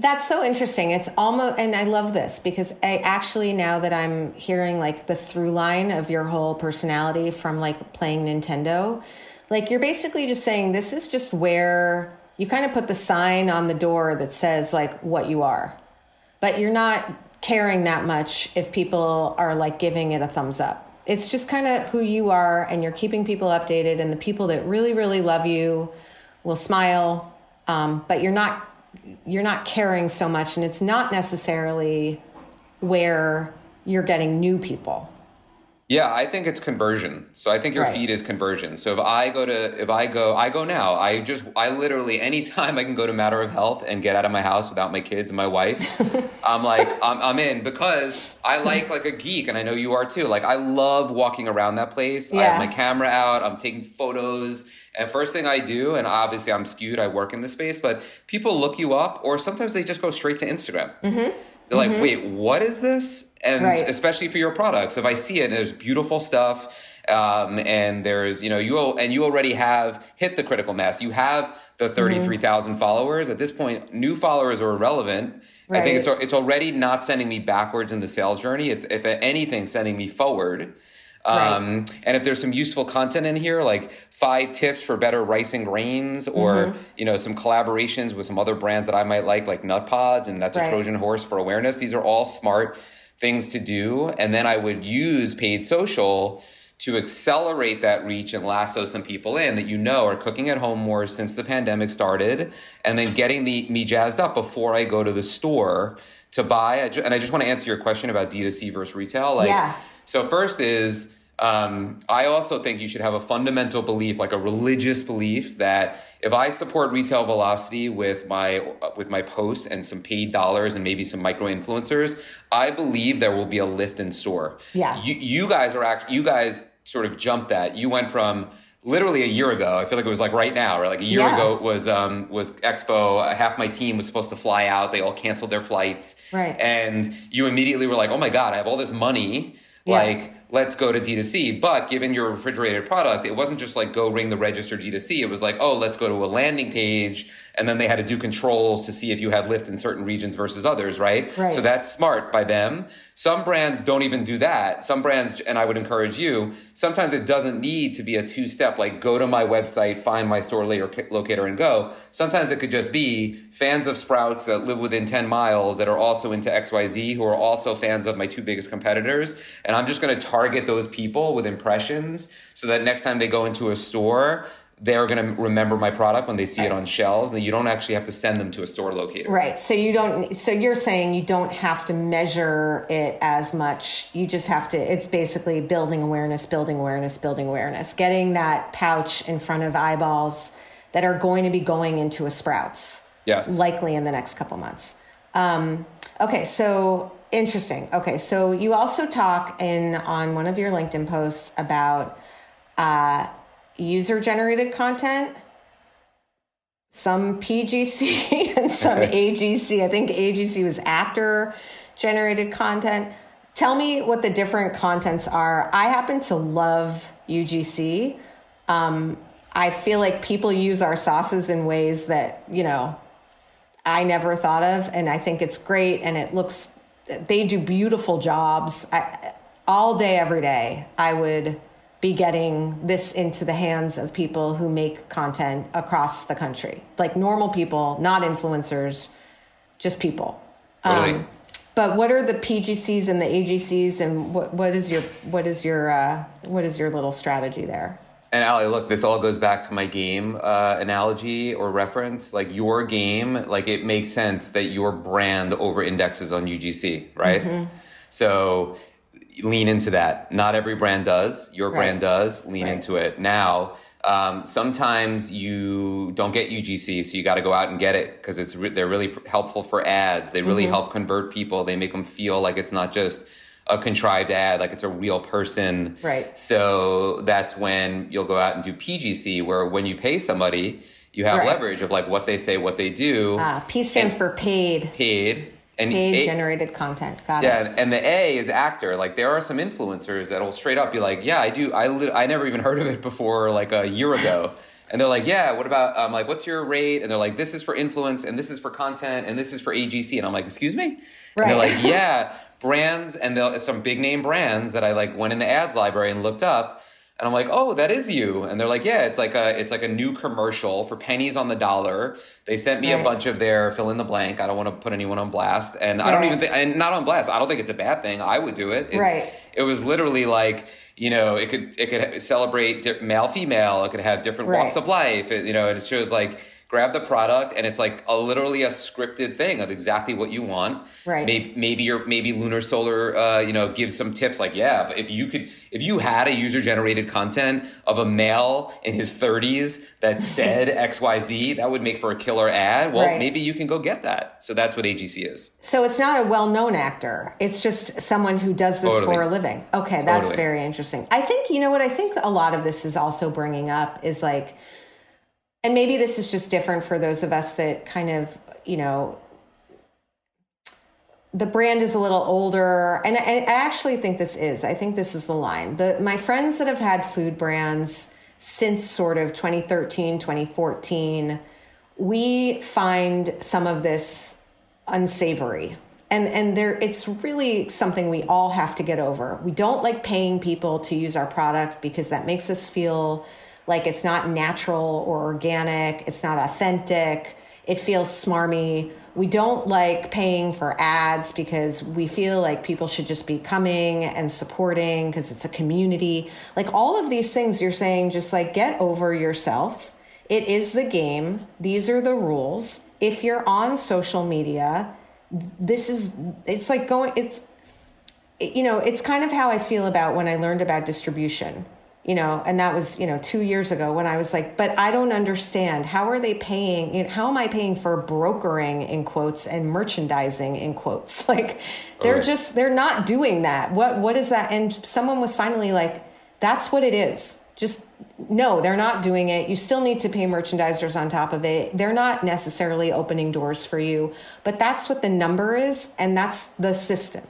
That's so interesting. It's almost, and I love this because I actually, now that I'm hearing like the through line of your whole personality from like playing Nintendo, like you're basically just saying this is just where you kind of put the sign on the door that says like what you are, but you're not caring that much if people are like giving it a thumbs up. It's just kind of who you are, and you're keeping people updated, and the people that really, really love you will smile, um, but you're not you're not caring so much and it's not necessarily where you're getting new people Yeah, I think it's conversion. So I think your Right. feed is conversion. So if I go to, if I go, I go now. I just, I literally, anytime I can go to Matter of Health and get out of my house without my kids and my wife, I'm like, I'm, I'm in because I like like a geek, and I know you are too. Like I love walking around that place. I have my camera out. I'm taking photos. And first thing I do, and obviously I'm skewed. I work in the space, but people look you up, or sometimes they just go straight to Instagram. Mm-hmm. They're like, mm-hmm. wait, what is this? And Right. especially for your products, if I see it and there's beautiful stuff, um, and there's you know you and you already have hit the critical mass. You have the mm-hmm. thirty three followers at this point. New followers are irrelevant. I think it's it's already not sending me backwards in the sales journey. It's if anything sending me forward. Um, And if there's some useful content in here, like five tips for better rice and grains, or Mm-hmm. you know some collaborations with some other brands that I might like, like Nutpods, and that's a Trojan horse for awareness. These are all smart things to do, and then I would use paid social to accelerate that reach and lasso some people in that you know are cooking at home more since the pandemic started, and then getting the, me jazzed up before I go to the store to buy. And I just want to answer your question about D2C versus retail. Like, Yeah. So first is Um, I also think you should have a fundamental belief, like a religious belief, that if I support retail velocity with my with my posts and some paid dollars and maybe some micro influencers, I believe there will be a lift in store. Yeah. You, you guys are actually you guys sort of jumped that. You went from literally a year ago. I feel like it was like right now, or like a year Yeah. ago was um, was Expo. Half my team was supposed to fly out. They all canceled their flights. Right. And you immediately were like, "Oh my god, I have all this money. Yeah. Like, let's go to D2C." But given your refrigerated product, it wasn't just like go ring the register D2C. It was like, "Oh, let's go to a landing page." And then they had to do controls to see if you had lift in certain regions versus others, right? Right. So that's smart by them. Some brands don't even do that. Some brands, and I would encourage you, sometimes it doesn't need to be a two step, like go to my website, find my store later, locator, and go. Sometimes it could just be fans of Sprouts that live within 10 miles that are also into XYZ, who are also fans of my two biggest competitors. And I'm just going to target those people with impressions so that next time they go into a store, they're going to remember my product when they see it on shelves, and you don't actually have to send them to a store locator. Right. So you don't so you're saying you don't have to measure it as much. You just have to it's basically building awareness, building awareness, building awareness. Getting that pouch in front of eyeballs that are going to be going into a Sprouts. Yes. Likely in the next couple months. Um, okay, so interesting. Okay, so you also talk in on one of your LinkedIn posts about uh, user generated content some PGC and some AGC. I think AGC was actor generated content. Tell me what the different contents are. I happen to love UGC. Um, I feel like people use our sauces in ways that, you know, I never thought of. And I think it's great. And it looks, they do beautiful jobs. I, all day, every day, I would be getting this into the hands of people who make content across the country, like normal people, not influencers, just people. Totally. but what are the PGCs and the AGCs, and what, what is your what is your uh, what is your little strategy there? And Ali, look, this all goes back to my game uh, analogy or reference. Like your game, like it makes sense that your brand over indexes on UGC, right? So lean into that. Not every brand does. Your brand Right. does. Lean Right. into it. Now, um, sometimes you don't get UGC, so you got to go out and get it because it's re- they're really helpful for ads. They really help convert people. They make them feel like it's not just a contrived ad, like it's a real person. Right. So that's when you'll go out and do PGC, where when you pay somebody, you have Right. leverage of like what they say, what they do, Uh, P stands for paid, paid, and paid A- generated content. Got yeah, it. and- and the A is actor. Like there are some influencers that'll straight up be like, "Yeah, I do. I li- I never even heard of it before, like a year ago." And they're like, "Yeah, what about?" I'm like, "What's your rate?" And they're like, "This is for influence, and this is for content, and this is for AGC." And I'm like, "Excuse me?" And they're like, "Yeah, brands, and they'll some big name brands that I like went in the ads library and looked up." And I'm like, oh, that is you. And they're like, yeah, it's like a it's like a new commercial for pennies on the dollar. They sent me Right. a bunch of their fill in the blank. I don't want to put anyone on blast, and I don't even think and not on blast. I don't think it's a bad thing. I would do it. It's, Right. It was literally like you know it could it could celebrate male female. It could have different Right. walks of life. It, you know, and it shows like grab the product and it's like a literally a scripted thing of exactly what you want Right. maybe maybe your maybe lunar solar uh, you know gives some tips like yeah but if you could if you had a user generated content of a male in his 30s that said xyz that would make for a killer ad well Right. maybe you can go get that so that's what agc is So it's not a well-known actor. It's just someone who does this Totally. for a living. Okay, that's very interesting. I think you know what I think a lot of this is also bringing up is like and maybe this is just different for those of us that kind of, you know, the brand is a little older. And I, I actually think this is i think this is the line. The my friends that have had food brands since sort of 2013 2014 we find some of this unsavory. And and there it's really something we all have to get over. We don't like paying people to use our product because that makes us feel like it's not natural or organic. It's not authentic. It feels smarmy. We don't like paying for ads because we feel like people should just be coming and supporting because it's a community. Like all of these things you're saying just like get over yourself. It is the game. These are the rules. If you're on social media, this is it's like going it's you know, it's kind of how I feel about when I learned about distribution you know and that was you know two years ago when i was like but i don't understand. How are they paying you know, how am i paying for brokering in quotes and merchandising in quotes? Like they're right. just they're not doing that. What what is that? And someone was finally like that's what it is. Just no they're not doing it. You still need to pay merchandisers on top of it. They're not necessarily opening doors for you but that's what the number is and that's the system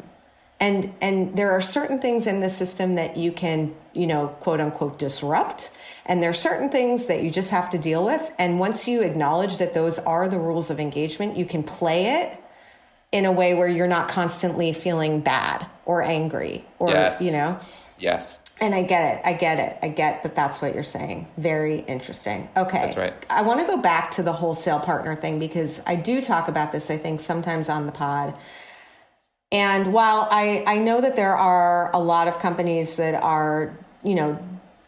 and and there are certain things in the system that you can you know quote unquote disrupt and there are certain things that you just have to deal with and once you acknowledge that those are the rules of engagement you can play it in a way where you're not constantly feeling bad or angry or yes. you know yes and I get it. I get it. I get that that's what you're saying. Very interesting. Okay. That's right. I want to go back to the wholesale partner thing because I do talk about this, I think, sometimes on the pod. And while I, I know that there are a lot of companies that are, you know,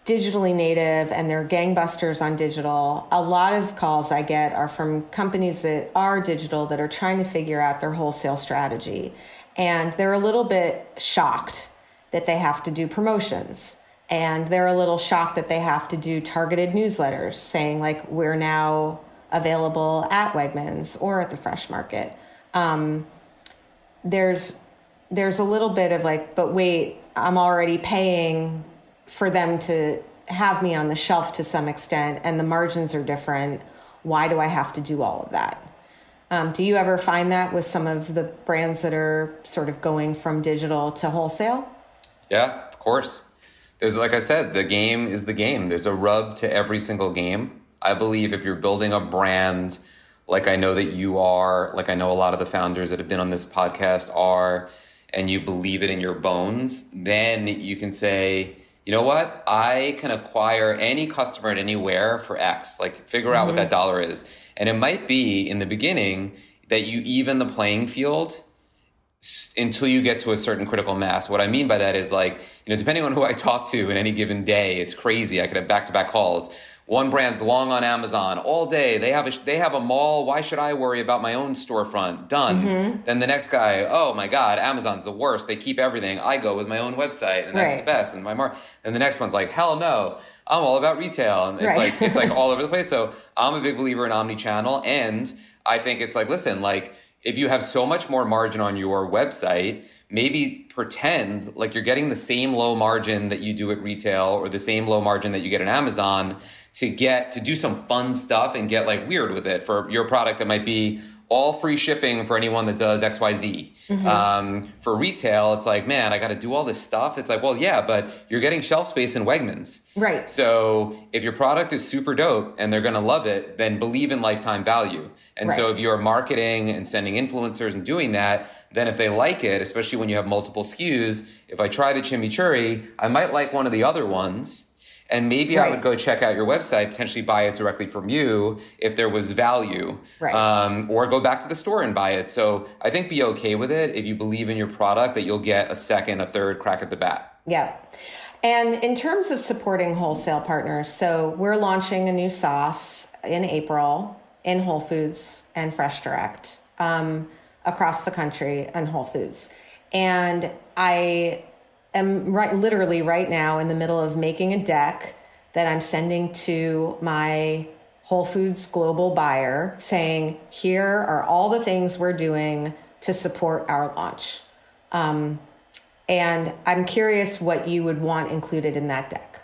digitally native and they're gangbusters on digital, a lot of calls I get are from companies that are digital that are trying to figure out their wholesale strategy. And they're a little bit shocked that they have to do promotions. And they're a little shocked that they have to do targeted newsletters saying, like, we're now available at Wegmans or at the Fresh Market. Um, there's there's a little bit of like, but wait, I'm already paying for them to have me on the shelf to some extent, and the margins are different. Why do I have to do all of that? Um, do you ever find that with some of the brands that are sort of going from digital to wholesale? Yeah, of course. There's, like I said, the game is the game. There's a rub to every single game. I believe if you're building a brand like I know that you are, like I know a lot of the founders that have been on this podcast are, and you believe it in your bones, then you can say, you know what? I can acquire any customer at anywhere for X. Like figure out mm-hmm. what that dollar is. And it might be in the beginning that you even the playing field until you get to a certain critical mass. What I mean by that is like, you know, depending on who I talk to in any given day, it's crazy. I could have back to back calls one brand's long on Amazon all day. They have a they have a mall. Why should I worry about my own storefront? Done. Mm-hmm. Then the next guy, oh my god, Amazon's the worst. They keep everything. I go with my own website, and that's right. the best. And my mark. And the next one's like, hell no. I'm all about retail, and it's right. like it's like all over the place. So I'm a big believer in omni-channel, and I think it's like, listen, like if you have so much more margin on your website, maybe pretend like you're getting the same low margin that you do at retail or the same low margin that you get at Amazon to get to do some fun stuff and get like weird with it for your product that might be all free shipping for anyone that does XYZ. Mm-hmm. Um, for retail, it's like, man, I got to do all this stuff. It's like, well, yeah, but you're getting shelf space in Wegmans. Right. So if your product is super dope and they're going to love it, then believe in lifetime value. And right. so if you're marketing and sending influencers and doing that, then if they like it, especially when you have multiple SKUs, if I try the chimichurri, I might like one of the other ones and maybe right. I would go check out your website, potentially buy it directly from you if there was value, right. um, or go back to the store and buy it. So I think be okay with it if you believe in your product that you'll get a second, a third crack at the bat. Yeah. And in terms of supporting wholesale partners, so we're launching a new sauce in April in Whole Foods and Fresh Direct um, across the country and Whole Foods. And I am right literally right now in the middle of making a deck that I'm sending to my Whole Foods global buyer saying, here are all the things we're doing to support our launch. Um, and I'm curious what you would want included in that deck.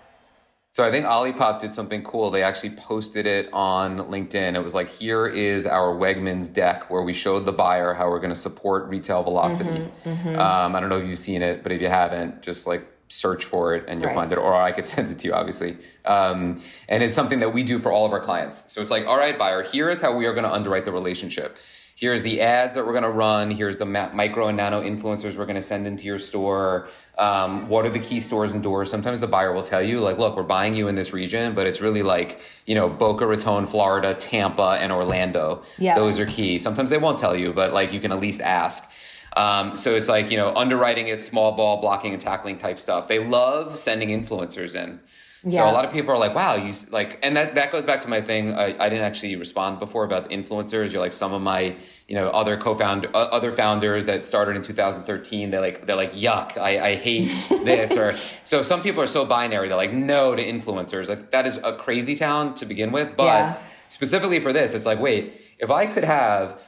So I think Olipop did something cool. They actually posted it on LinkedIn. It was like, here is our Wegmans deck where we showed the buyer how we're going to support retail velocity. Mm-hmm, mm-hmm. Um, I don't know if you've seen it, but if you haven't, just like search for it and you'll right. find it, or I could send it to you, obviously. Um, and it's something that we do for all of our clients. So it's like, all right, buyer, here is how we are going to underwrite the relationship here's the ads that we're going to run. Here's the micro and nano influencers we're going to send into your store. Um, what are the key stores and doors? Sometimes the buyer will tell you like look we're buying you in this region but it's really like you know boca raton florida tampa and orlando. Yeah, those are key. Sometimes they won't tell you but like you can at least ask. Um, so it's like, you know, underwriting it, small ball, blocking and tackling type stuff. They love sending influencers in. So Yeah. a lot of people are like, wow, you like, and that, that goes back to my thing. I, I didn't actually respond before about the influencers. You're like some of my, you know, other co-founder, uh, other founders that started in 2013. They're like, they're like, yuck, I, I hate this. or so some people are so binary. They're like, no to influencers. Like that is a crazy town to begin with. But Yeah. specifically for this, it's like, wait, if I could have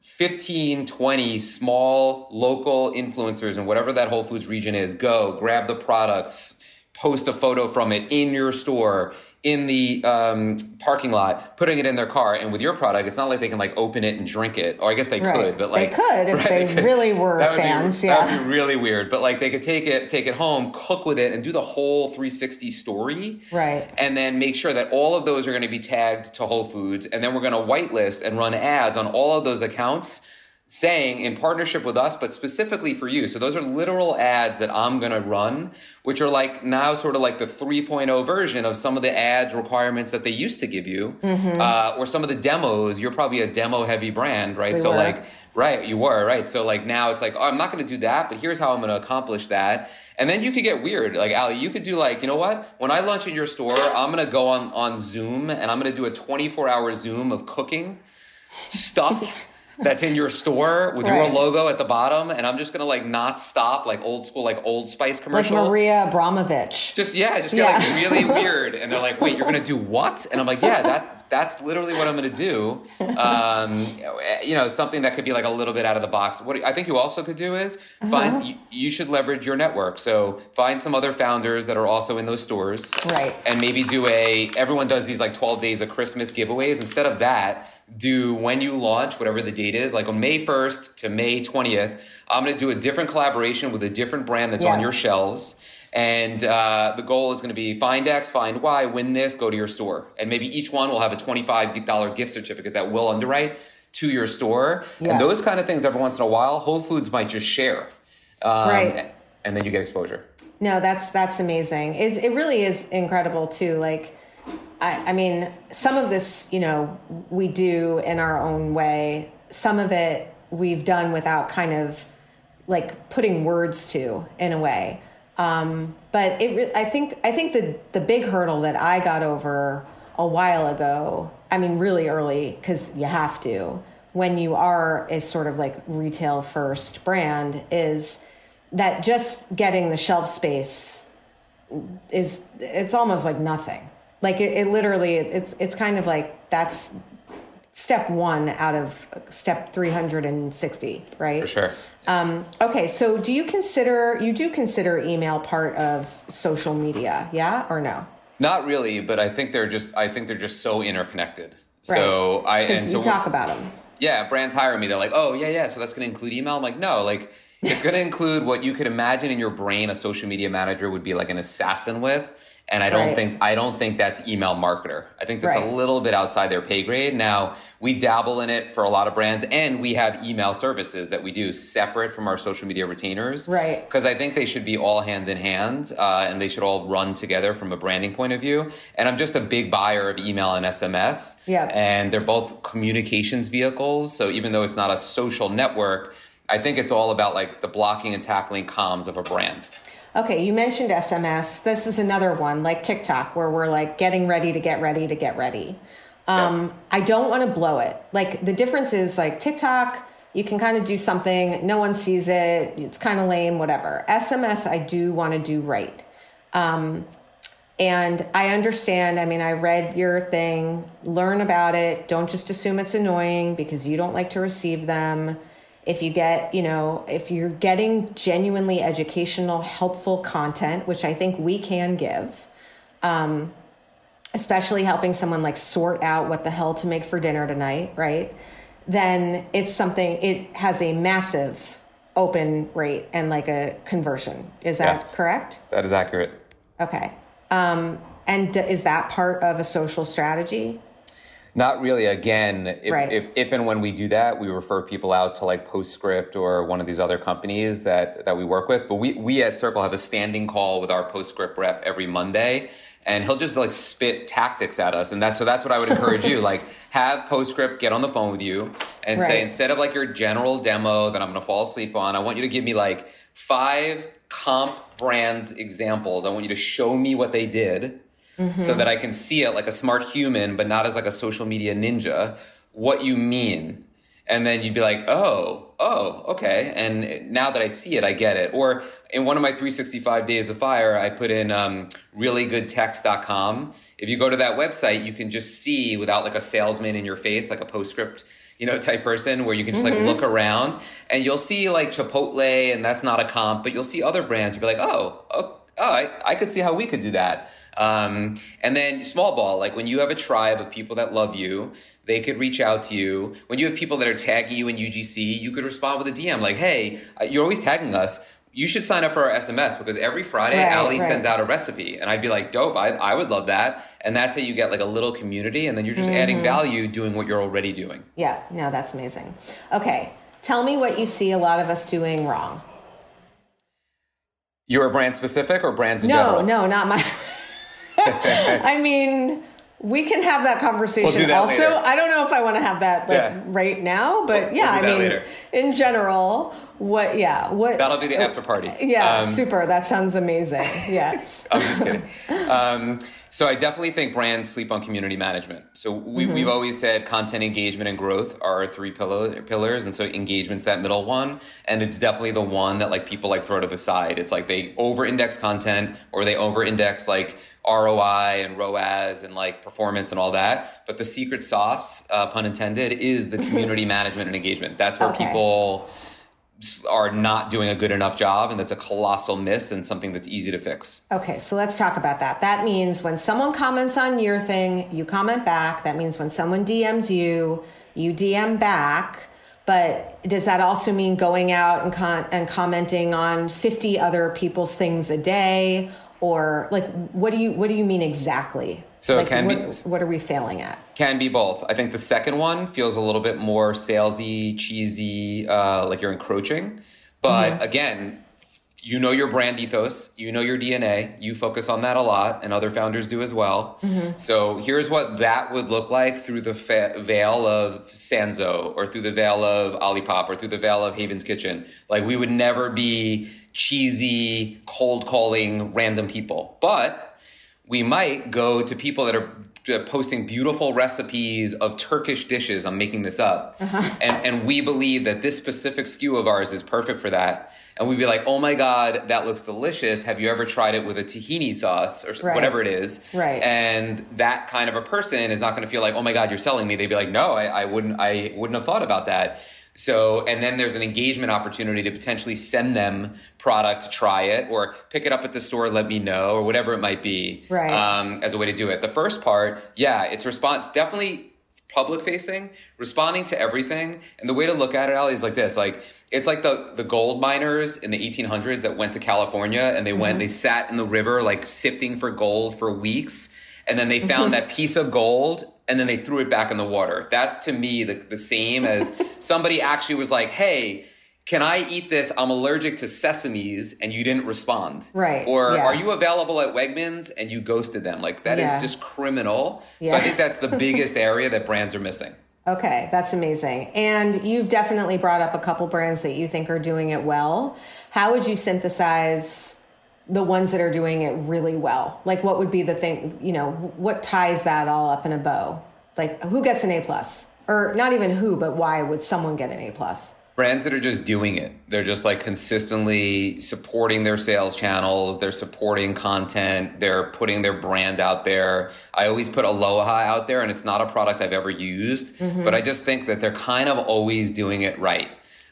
15, 20 small local influencers in whatever that Whole Foods region is, go grab the products, post a photo from it in your store, in the um, parking lot, putting it in their car. And with your product, it's not like they can like open it and drink it. Or I guess they Right. could, but like They could if they really were would be- fans, That yeah. would be really weird. But like they could take it, take it home, cook with it, and do the whole 360 story Right. and then make sure that all of those are going to be tagged to Whole Foods, and then we're going to whitelist and run ads on all of those accounts saying in partnership with us, but specifically for you. So those are literal ads that I'm going to run, which are like now sort of like the 3.0 version of some of the ads requirements that they used to give you, uh, or some of the demos. You're probably a demo heavy brand, right? We so were. like, right, you were, right? So like now it's like, oh, I'm not going to do that, but here's how I'm going to accomplish that. And then you could get weird. Like, Ali, you could do like, you know what? When I lunch in your store, I'm going to go on, on Zoom and I'm going to do a 24 hour Zoom of cooking stuff that's in your store with Right. your logo at the bottom. And I'm just going to like not stop, like old school, like Old Spice Like. Marina Abramović. Just yeah, just get Yeah. like really weird, and they're like, "Wait, you're gonna do what?" And I'm like, "Yeah, that that's literally what I'm gonna do." Um, you know, something that could be like a little bit out of the box. What I think you also could do is Uh-huh. find you, you should leverage your network. So find some other founders that are also in those stores, Right. And maybe do a. Everyone does these like 12 days of Christmas giveaways. Instead of that, do when you launch, whatever the date is, like on May 1st to May 20th. I'm gonna do a different collaboration with a different brand that's Yeah. on your shelves. And uh, the goal is going to be find X, find Y, win this, go to your store. And maybe each one will have a $25 gift certificate that will underwrite to your store. Yeah. And those kind of things every once in a while, Whole Foods might just share. Um, Right. And then you get exposure. No, that's that's amazing. It it really is incredible too. Like, I, I mean, some of this, you know, we do in our own way. Some of it we've done without kind of like putting words to in a way. Um, but it, I think, I think the the big hurdle that I got over a while ago. I mean, really early because you have to when you are a sort of like retail first brand is that just getting the shelf space is it's almost like nothing like it, it literally it's it's kind of like that's step one out of step 360 right For sure. um, okay so do you consider you do consider email part of social media yeah or no Not really, but I think they're just I think they're just so interconnected. So I and because so you talk about them yeah, brands hire me. They're like, oh yeah, yeah. So that's going to include email. I'm like, no, like it's going to include what you could imagine in your brain a social media manager would be like an assassin with. And I don't Right. think I don't think that's email marketer. I think that's Right. a little bit outside their pay grade. Now we dabble in it for a lot of brands, and we have email services that we do separate from our social media retainers. Right. Because I think they should be all hand in hand, uh, and they should all run together from a branding point of view. And I'm just a big buyer of email and SMS. Yeah. And they're both communications vehicles. So even though it's not a social network, I think it's all about like the blocking and tackling comms of a brand. Okay, you mentioned SMS. This is another one, like TikTok, where we're like getting ready to get ready to get ready. Um, I don't want to blow it. Like the difference is like TikTok, you can kind of do something, no one sees it, it's kind of lame, whatever. SMS, I do want to do right. Um, and I understand. I mean, I read your thing, learn about it. Don't just assume it's annoying because you don't like to receive them. If you get, you know, if you're getting genuinely educational, helpful content, which I think we can give, um, especially helping someone like sort out what the hell to make for dinner tonight, right? Then it's something, it has a massive open rate and like a conversion. Is that Yes. correct? That is accurate. Okay. Um, and d- is that part of a social strategy? Not really. Again, if, Right. if, if and when we do that, we refer people out to like Postscript or one of these other companies that, that we work with. But we, we at Sircle have a standing call with our Postscript rep every Monday. And he'll just like spit tactics at us. And that's so that's what I would encourage you. Like have Postscript get on the phone with you and say, instead of like your general demo that I'm gonna fall asleep on, I want you to give me like five comp brand examples. I want you to show me what they did so that I can see it like a smart human, but not as like a social media ninja, what you mean. And then you'd be like, oh, oh, okay. And now that I see it, I get it. Or in one of my 365 days of fire, I put in um, reallygoodtext.com. If you go to that website, you can just see without like a salesman in your face, like a postscript you know, type person where you can just like look around and you'll see like Chipotle and that's not a comp, but you'll see other brands. You'll be like, oh, oh, oh I, I could see how we could do that. Um, and then small ball, like when you have a tribe of people that love you, they could reach out to you. When you have people that are tagging you in UGC, you could respond with a DM like, hey, uh, you're always tagging us. You should sign up for our SMS because every Friday Right, Ali right. sends out a recipe. And I'd be like, dope, I, I would love that. And that's how you get like a little community. And then you're just adding value doing what you're already doing. Yeah, no, that's amazing. Okay, tell me what you see a lot of us doing wrong. You're a brand specific or brands in No, general? no, no, not my. I mean, we can have that conversation. We'll that also, later. I don't know if I want to have that like Yeah. right now, but We'll- yeah, we'll I mean, later. in general, what? Yeah, what? That'll be the after party. Yeah, Um, super. That sounds amazing. Yeah. I'm just kidding. Um, so I definitely think brands sleep on community management. So we, Mm-hmm. we've always said content engagement and growth are our three pillar, pillars, and so engagement's that middle one, and it's definitely the one that like people like throw to the side. It's like they over-index content or they over-index like ROI and ROAS and like performance and all that. But the secret sauce, uh, pun intended, is the community management and engagement. That's where Okay. people are not doing a good enough job, and that's a colossal miss and something that's easy to fix. Okay, so let's talk about that. That means when someone comments on your thing, you comment back. That means when someone DMs you, you DM back. But does that also mean going out and con- and commenting on 50 other people's things a day or like what do you what do you mean exactly? So it like, can be- what, what are we failing at? Can be both. I think the second one feels a little bit more salesy, cheesy, uh, like you're encroaching. But again, you know your brand ethos, you know your DNA, you focus on that a lot, and other founders do as well. So here's what that would look like through the fa- veil of Sanzo, or through the veil of Olipop, or through the veil of Haven's Kitchen. Like we would never be cheesy, cold calling random people, but we might go to people that are uh, posting beautiful recipes of Turkish dishes. I'm making this up. And, and we believe that this specific SKU of ours is perfect for that. And we'd be like, oh my God, that looks delicious. Have you ever tried it with a tahini sauce or Right. whatever it is? Right. And that kind of a person is not going to feel like, oh my God, you're selling me. They'd be like, no, I, I wouldn't, I wouldn't have thought about that. So, and then there's an engagement opportunity to potentially send them product to try it or pick it up at the store, let me know, or whatever it might be Right. um, as a way to do it. The first part, yeah, it's response, definitely public facing, responding to everything. And the way to look at it, Ali, is like this: like it's like the the gold miners in the 1800s that went to California and they went, they sat in the river like sifting for gold for weeks, and then they found that piece of gold. And then they threw it back in the water. That's to me the, the same as somebody actually was like, hey, can I eat this? I'm allergic to sesames, and you didn't respond. Right, Or yeah. are you available at Wegmans and you ghosted them? Like that is Yeah. just criminal. So I think that's the biggest area that brands are missing. Okay, that's amazing. And you've definitely brought up a couple brands that you think are doing it well. How would you synthesize the ones that are doing it really well? Like, what would be the thing, you know, what ties that all up in a bow? Like, who gets an A plus? Or not even who, but why would someone get an A plus? Brands that are just doing it. They're just like consistently supporting their sales channels. They're supporting content. They're putting their brand out there. I always put Aloha out there, and it's not a product I've ever used, mm-hmm. but I just think that they're kind of always doing it right.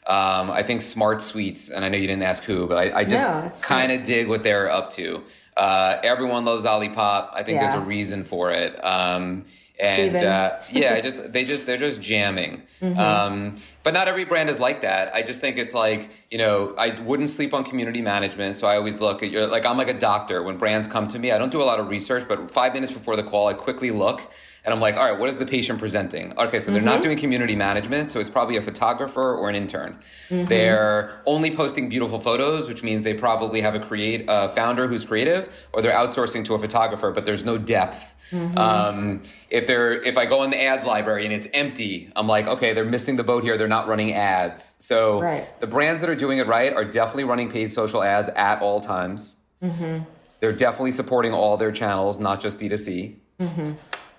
Um, I think SmartSweets, and I know you didn't ask who, but I, I just No, kind of dig what they're up to. Uh, everyone loves Olipop. I think there's a reason for it. Um, and uh, yeah, I just they just they're just jamming. Mm-hmm. Um, but not every brand is like that. I just think it's like you know I wouldn't sleep on community management, so I always look at your like I'm like a doctor. When brands come to me, I don't do a lot of research, but five minutes before the call, I quickly look and I'm like, all right, what is the patient presenting? Okay, so they're mm-hmm. not doing community management, so it's probably a photographer or an intern. Mm-hmm. They're only posting beautiful photos, which means they probably have a create a founder who's creative, or they're outsourcing to a photographer, but there's no depth. Mm-hmm. Um, if they're if I go in the ads library and it's empty, I'm like, okay, they're missing the boat here. They're not running ads. So right. the brands that are doing it right are definitely running paid social ads at all times. Mm-hmm. They're definitely supporting all their channels, not just D2C. Mm-hmm.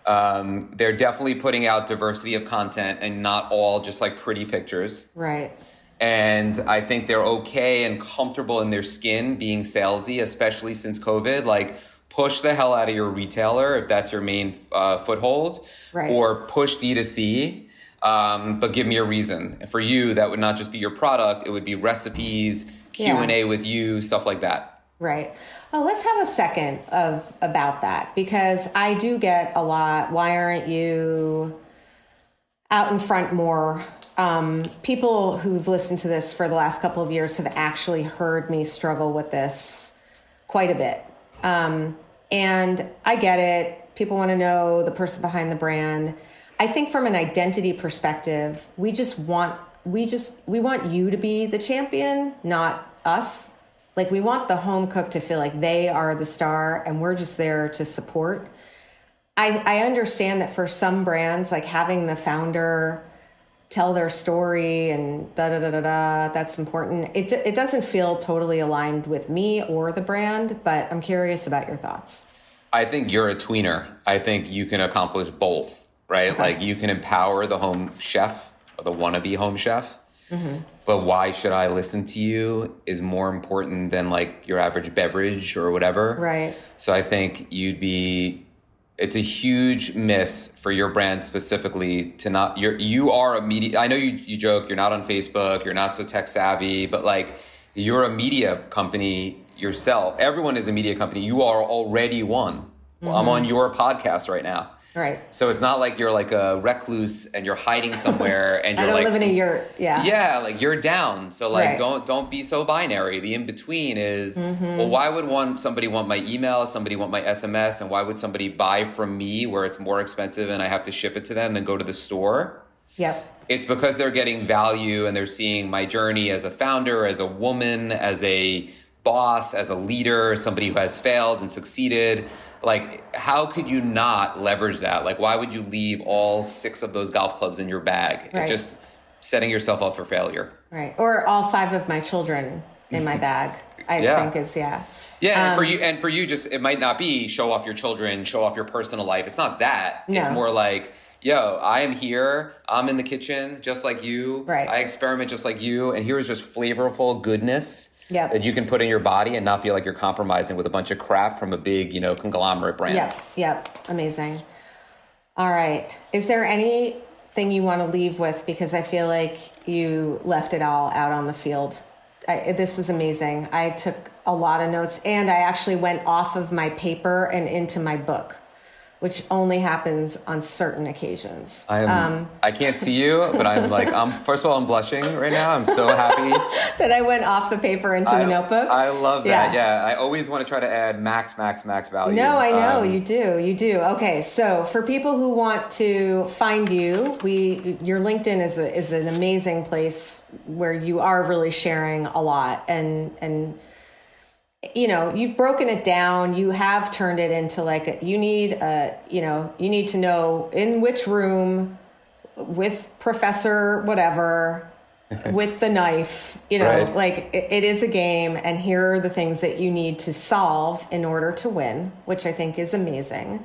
Um, they're definitely putting out diversity of content and not all just like pretty pictures. Right. And I think they're okay and comfortable in their skin being salesy, especially since COVID. Like, push the hell out of your retailer if that's your main uh, foothold, right. or push D2C. Um, but give me a reason. For you, that would not just be your product; it would be recipes, Q and A with you, stuff like that. Right. Oh, let's have a second of about that because I do get a lot. Why aren't you out in front more? Um, people who've listened to this for the last couple of years have actually heard me struggle with this quite a bit. Um, and I get it. People want to know the person behind the brand. I think from an identity perspective, we just want we just we want you to be the champion, not us like we want the home cook to feel like they are the star and we're just there to support. I, I understand that for some brands, like having the founder tell their story and da da da da da, that's important. It, it doesn't feel totally aligned with me or the brand, but I'm curious about your thoughts. I think you're a tweener. I think you can accomplish both, right? Okay. Like you can empower the home chef or the wannabe home chef Mm-hmm. But why should I listen to you is more important than like your average beverage or whatever. Right. So I think you'd be it's a huge miss for your brand specifically to not you're you are a media I know you you joke you're not on Facebook, you're not so tech savvy, but like you're a media company yourself. Everyone is a media company. You are already one. Mm-hmm. I'm on your podcast right now. Right. So it's not like you're like a recluse and you're hiding somewhere and you're I don't like live in a yurt. Yeah. Yeah, like you're down. So like right. don't don't be so binary. The in between is mm-hmm. well, why would one somebody want my email, somebody want my SMS, and why would somebody buy from me where it's more expensive and I have to ship it to them than go to the store? Yep. It's because they're getting value and they're seeing my journey as a founder, as a woman, as a boss, as a leader, somebody who has failed and succeeded like how could you not leverage that like why would you leave all six of those golf clubs in your bag right. just setting yourself up for failure right or all five of my children in my bag i yeah. think is yeah yeah um, and for um, you and for you just it might not be show off your children show off your personal life it's not that no. it's more like yo, I am here. I'm in the kitchen just like you. Right. I experiment just like you. And here's just flavorful goodness yep. that you can put in your body and not feel like you're compromising with a bunch of crap from a big, you know, conglomerate brand. Yep, yep, amazing. All right. Is there anything you want to leave with? Because I feel like you left it all out on the field. I, this was amazing. I took a lot of notes and I actually went off of my paper and into my book which only happens on certain occasions. I am. Um, I can't see you, but I'm like, I'm. First of all, I'm blushing right now. I'm so happy that I went off the paper into I, the notebook. I love that. Yeah. yeah. I always want to try to add max, max, max value. No, I know um, you do. You do. Okay, so for people who want to find you, we your LinkedIn is a, is an amazing place where you are really sharing a lot and and you know you've broken it down. You have turned it into like a, you need a you know you need to know in which room with professor whatever with the knife you know right. like it, it is a game and here are the things that you need to solve in order to win which i think is amazing.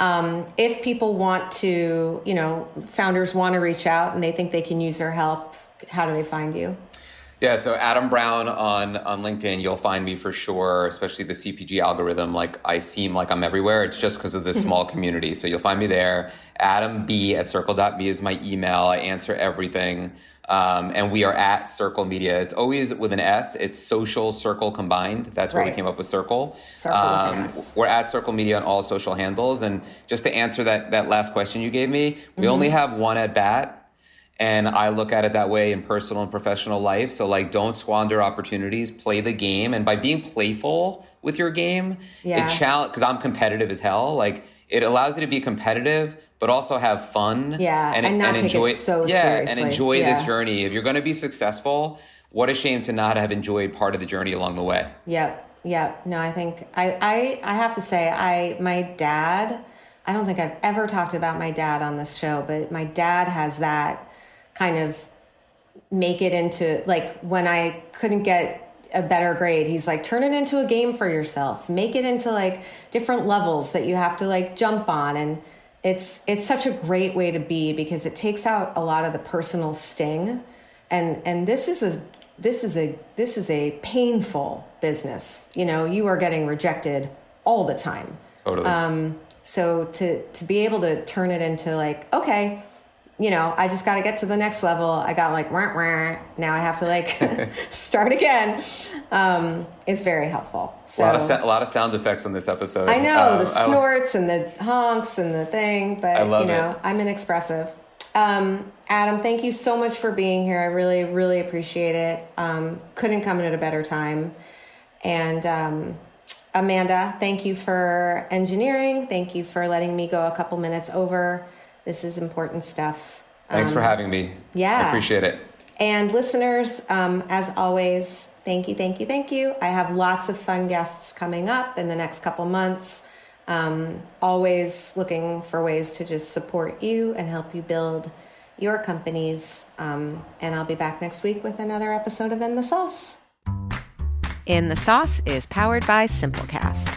Um, if people want to you know founders want to reach out and they think they can use their help how do they find you Yeah, so Adam Brown on on LinkedIn, you'll find me for sure, especially the CPG algorithm. Like I seem like I'm everywhere. It's just because of this small community. So you'll find me there. Adam B at sircle.me is my email. I answer everything. Um, and we are at Sircle Media. It's always with an S. It's social circle combined. That's where Right. we came up with Sircle. Sircle Um, S. we're at Sircle Media on all social handles. And just to answer that that last question you gave me, we Mm-hmm. only have one at bat. And I look at it that way in personal and professional life. So, like, don't squander opportunities, play the game. And by being playful with your game, Yeah. it challenge, because I'm competitive as hell, like, it allows you to be competitive, but also have fun. Yeah, and not take it enjoy, so yeah, seriously. and enjoy this journey. If you're going to be successful, what a shame to not have enjoyed part of the journey along the way. Yep. Yep. No, I think I, I I have to say I my dad I don't think I've ever talked about my dad on this show, but my dad has that kind of make it into like when I couldn't get a better grade, he's like, turn it into a game for yourself. Make it into like different levels that you have to like jump on. And it's it's such a great way to be because it takes out a lot of the personal sting. And and this is a this is a this is a painful business. You know, you are getting rejected all the time. Totally. Um, so to to be able to turn it into like, okay, you know, I just got to get to the next level. I got like, wah, wah. now I have to like start again. Um, is very helpful. So a, lot of, sa- a lot of sound effects on this episode. I know Uh, the I- snorts and the honks and the thing, but you know, it. I'm inexpressive. Um, Adam, thank you so much for being here. I really, really appreciate it. Um, couldn't come in at a better time. And um, Amanda, thank you for engineering. Thank you for letting me go a couple minutes over. This is important stuff. Thanks for Um, having me. yeah. I appreciate it. and listeners, um, as always, thank you, thank you, thank you. I have lots of fun guests coming up in the next couple months. Um, always looking for ways to just support you and help you build your companies. Um, and I'll be back next week with another episode of In the Sauce. In the Sauce is powered by Simplecast.